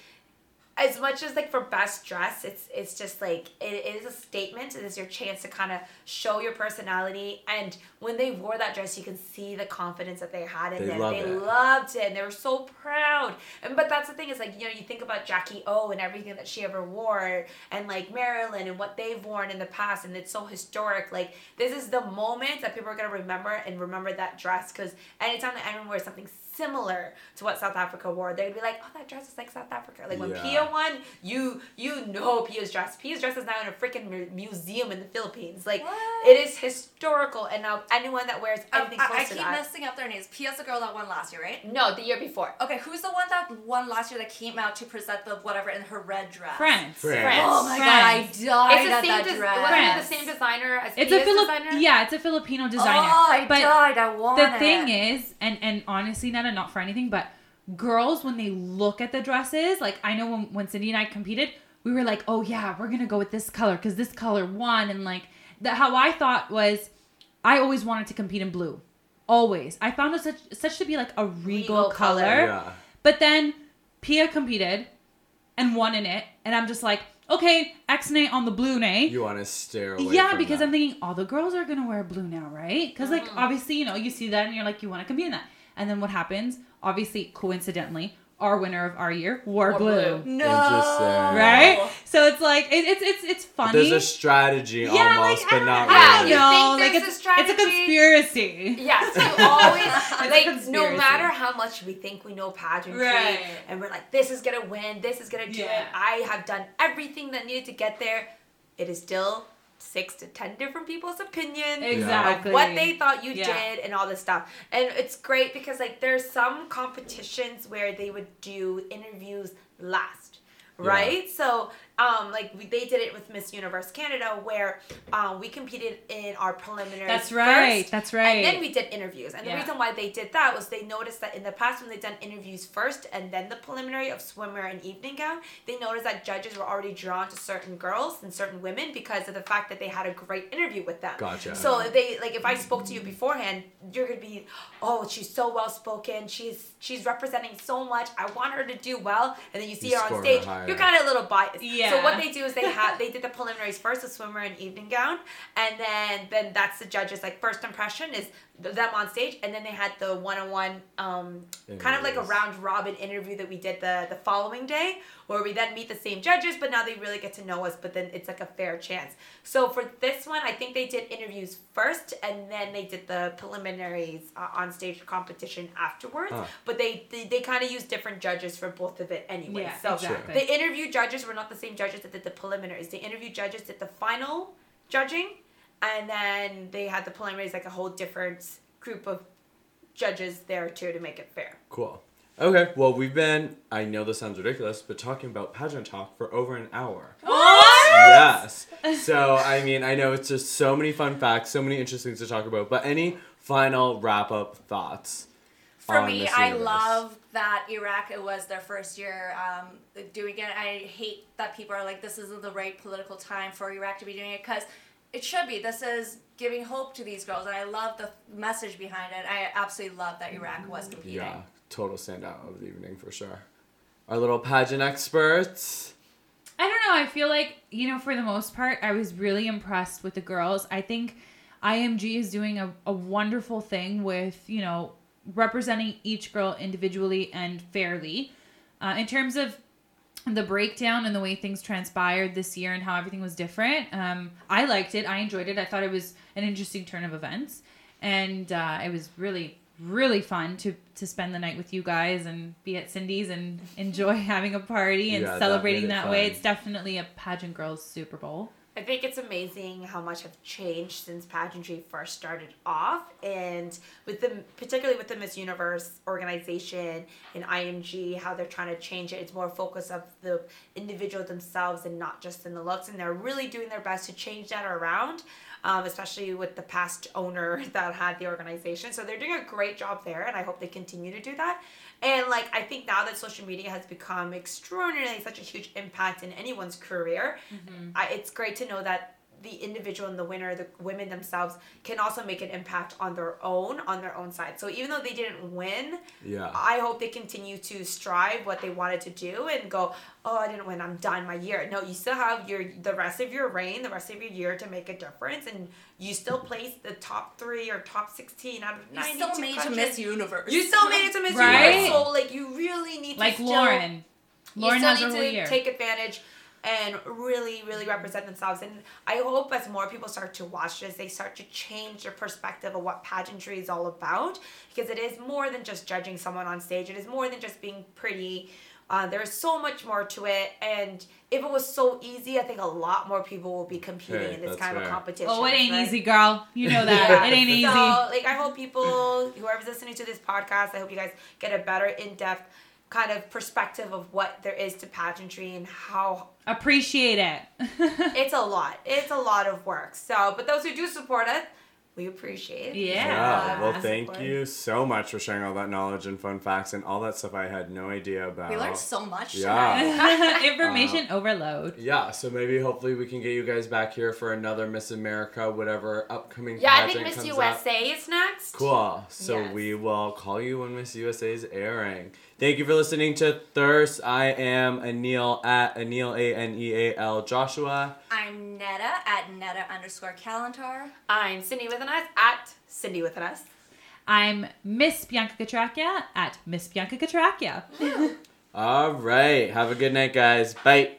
as much as like for best dress, it's it's just like it, is a statement. It is your chance to kind of show your personality. And when they wore that dress, you can see the confidence that they had in
They
them.
love
they
it.
loved it, and they were so proud. And but that's the thing is like you know you think about Jackie O and everything that she ever wore, and like Marilyn and what they've worn in the past, and it's so historic. Like this is the moment that people are gonna remember and remember that dress because anytime that anyone wears something similar to what South Africa wore, they'd be like, "Oh, that dress is like South Africa." Like when
Yeah.
Pia won, you you know Pia's dress. Pia's dress is now in a freaking mu- museum in the Philippines. Like
What?
it is historical, and now anyone that wears
um,
anything
I,
close
I
to
keep
that.
messing up their names. Pia's the girl that won last year, right?
no, the year before.
Okay, who's the one that won last year that came out to present the whatever in her red dress?
France.
France.
France.
Oh my
France.
god, I died
It's the
at
same.
that
Des-
dress.
wasn't it the same designer as
It's a
Pia's
Filip.
designer?
Yeah, it's a Filipino designer.
Oh, I
but
died. I want
the
it.
thing is, and and honestly, not a not for anything, but girls when they look at the dresses, like I know when when Sindy and I competed, we were like, oh yeah, we're gonna go with this color because this color won, and like that. How I thought was, I always wanted to compete in blue, always. I found it such such to be like a regal,
Regal color.
color.
Yeah.
But then Pia competed and won in it, and I'm just like, okay, X nay on the blue nay.
You want to stare away.
yeah,
from
because
that.
I'm thinking all the girls are gonna wear blue now, right? Because like mm-hmm. obviously, you know, you see that and you're like, you want to compete in that, and then what happens? Obviously, coincidentally, our winner of our year wore
Wore
blue.
blue.
No.
Interesting.
Right, so it's like it, it's it's it's funny.
There's a strategy
Yeah,
almost,
like,
but
I
not
I
really.
don't know.
Think
Like
there's
it's,
a
it's a conspiracy.
Yes, you always like no matter how much we think we know pageantry
Right.
and we're like this is gonna win, this is gonna do
Yeah.
it. I have done everything that needed to get there. It is still six to ten different people's opinion
Exactly.
what they thought you
Yeah.
did and all this stuff. And it's great because like there's some competitions where they would do interviews last. Right, so um, like we, they did it with Miss Universe Canada, where um, we competed in our preliminary.
That's right.
first,
That's right.
and then we did interviews. And the reason why they did that was they noticed that in the past, when they've done interviews first and then the preliminary of swimwear and evening gown, they noticed that judges were already drawn to certain girls and certain women because of the fact that they had a great interview with them.
Gotcha.
So they like, if I spoke to you beforehand, you're gonna be, oh, she's so well spoken. She's she's representing so much. I want her to do well. And then you see
You
her on stage,
higher.
you're kind of a little biased. So what they do is they had they did the preliminaries first, the swimmer and evening gown, and then then that's the judges like first impression is them on stage, and then they had the one on one um kind of like a round robin interview that we did the the following day, where we then meet the same judges, but now they really get to know us, but then it's like a fair chance. So for this one, I think they did interviews first, and then they did the preliminaries uh, on stage competition afterwards.
Huh.
But they they, they kind of use different judges for both of it anyway.
Yeah,
so
exactly.
the interview judges were not the same judges that did the preliminaries. The interview judges did the final judging, and then they had the preliminaries like a whole different group of judges there too to make it fair.
Cool. Okay, well, we've been, I know this sounds ridiculous, but talking about pageant talk for over an hour. Yes. So, I mean, I know it's just so many fun facts, so many interesting things to talk about, but any final wrap up thoughts?
For me, I love that Iraq. It was their first year um, doing it. I hate that people are like, "This isn't the right political time for Iraq to be doing it," because it should be. This is giving hope to these girls, and I love the message behind it. I absolutely love that Iraq was competing.
Yeah, total standout of the evening for sure. Our little pageant experts.
I don't know. I feel like, you know, for the most part, I was really impressed with the girls. I think IMG is doing a, a wonderful thing with, you know, representing each girl individually and fairly. Uh, in terms of the breakdown and the way things transpired this year and how everything was different, um, I liked it. I enjoyed it. I thought it was an interesting turn of events. And uh, it was really, really fun to, to spend the night with you guys and be at Sindy's and enjoy having a party and
Yeah, that
celebrating
it
that, way. It's definitely a pageant girls Super Bowl.
I think it's amazing how much have changed since pageantry first started off, and with the particularly with the Miss Universe organization and IMG, how they're trying to change it. It's more focus of the individual themselves and not just in the looks, and they're really doing their best to change that around. Um, especially with the past owner that had the organization, so they're doing a great job there, and I hope they continue to do that. And like I think now that social media has become extraordinarily such a huge impact in anyone's career, mm-hmm. I, it's great to know that the individual and the winner, the women themselves, can also make an impact on their own on their own side. So even though they didn't win,
Yeah.
I hope they continue to strive what they wanted to do and go, oh, I didn't win, I'm done my year. No, you still have your the rest of your reign, the rest of your year to make a difference, and you still place the top three or top sixteen out of
You still made it to Miss Universe.
You still made it to Miss
Right?
Universe, so like you really need to
Like
still,
Lauren.
you
Lauren
still
has
need
her
to
whole year.
take advantage and really, really represent themselves. And I hope as more people start to watch this, they start to change their perspective of what pageantry is all about. Because it is more than just judging someone on stage. It is more than just being pretty. Uh, there's so much more to it. And if it was so easy, I think a lot more people will be competing
Hey,
in this
that's
kind of competition.
Oh, it ain't
right?
easy, girl. You know that.
Yeah.
It ain't easy.
So, like, I hope people, whoever's listening to this podcast, I hope you guys get a better in depth kind of perspective of what there is to pageantry and how
Appreciate it.
it's a lot. It's a lot of work. So, but those who do support it, We appreciate.
Yeah.
Yeah, well,
Uh,
thank
support.
you so much for sharing all that knowledge and fun facts and all that stuff I had no idea about.
We learned so much
Yeah.
tonight.
Information overload.
Yeah, so maybe hopefully we can get you guys back here for another Miss America, whatever upcoming
Yeah, I think Miss USA
up.
is next.
Cool. So
Yes.
we will call you when Miss USA is airing. Thank you for listening to THYRST. I am Aneal at Aneal A N E A L Joshua.
I'm Neda at Neda underscore Kalantar.
I'm Sindy with an S at Sindy with an S.
I'm Miss Bianca Catracchia at Miss Bianca Catracchia.
All right. Have a good night, guys. Bye.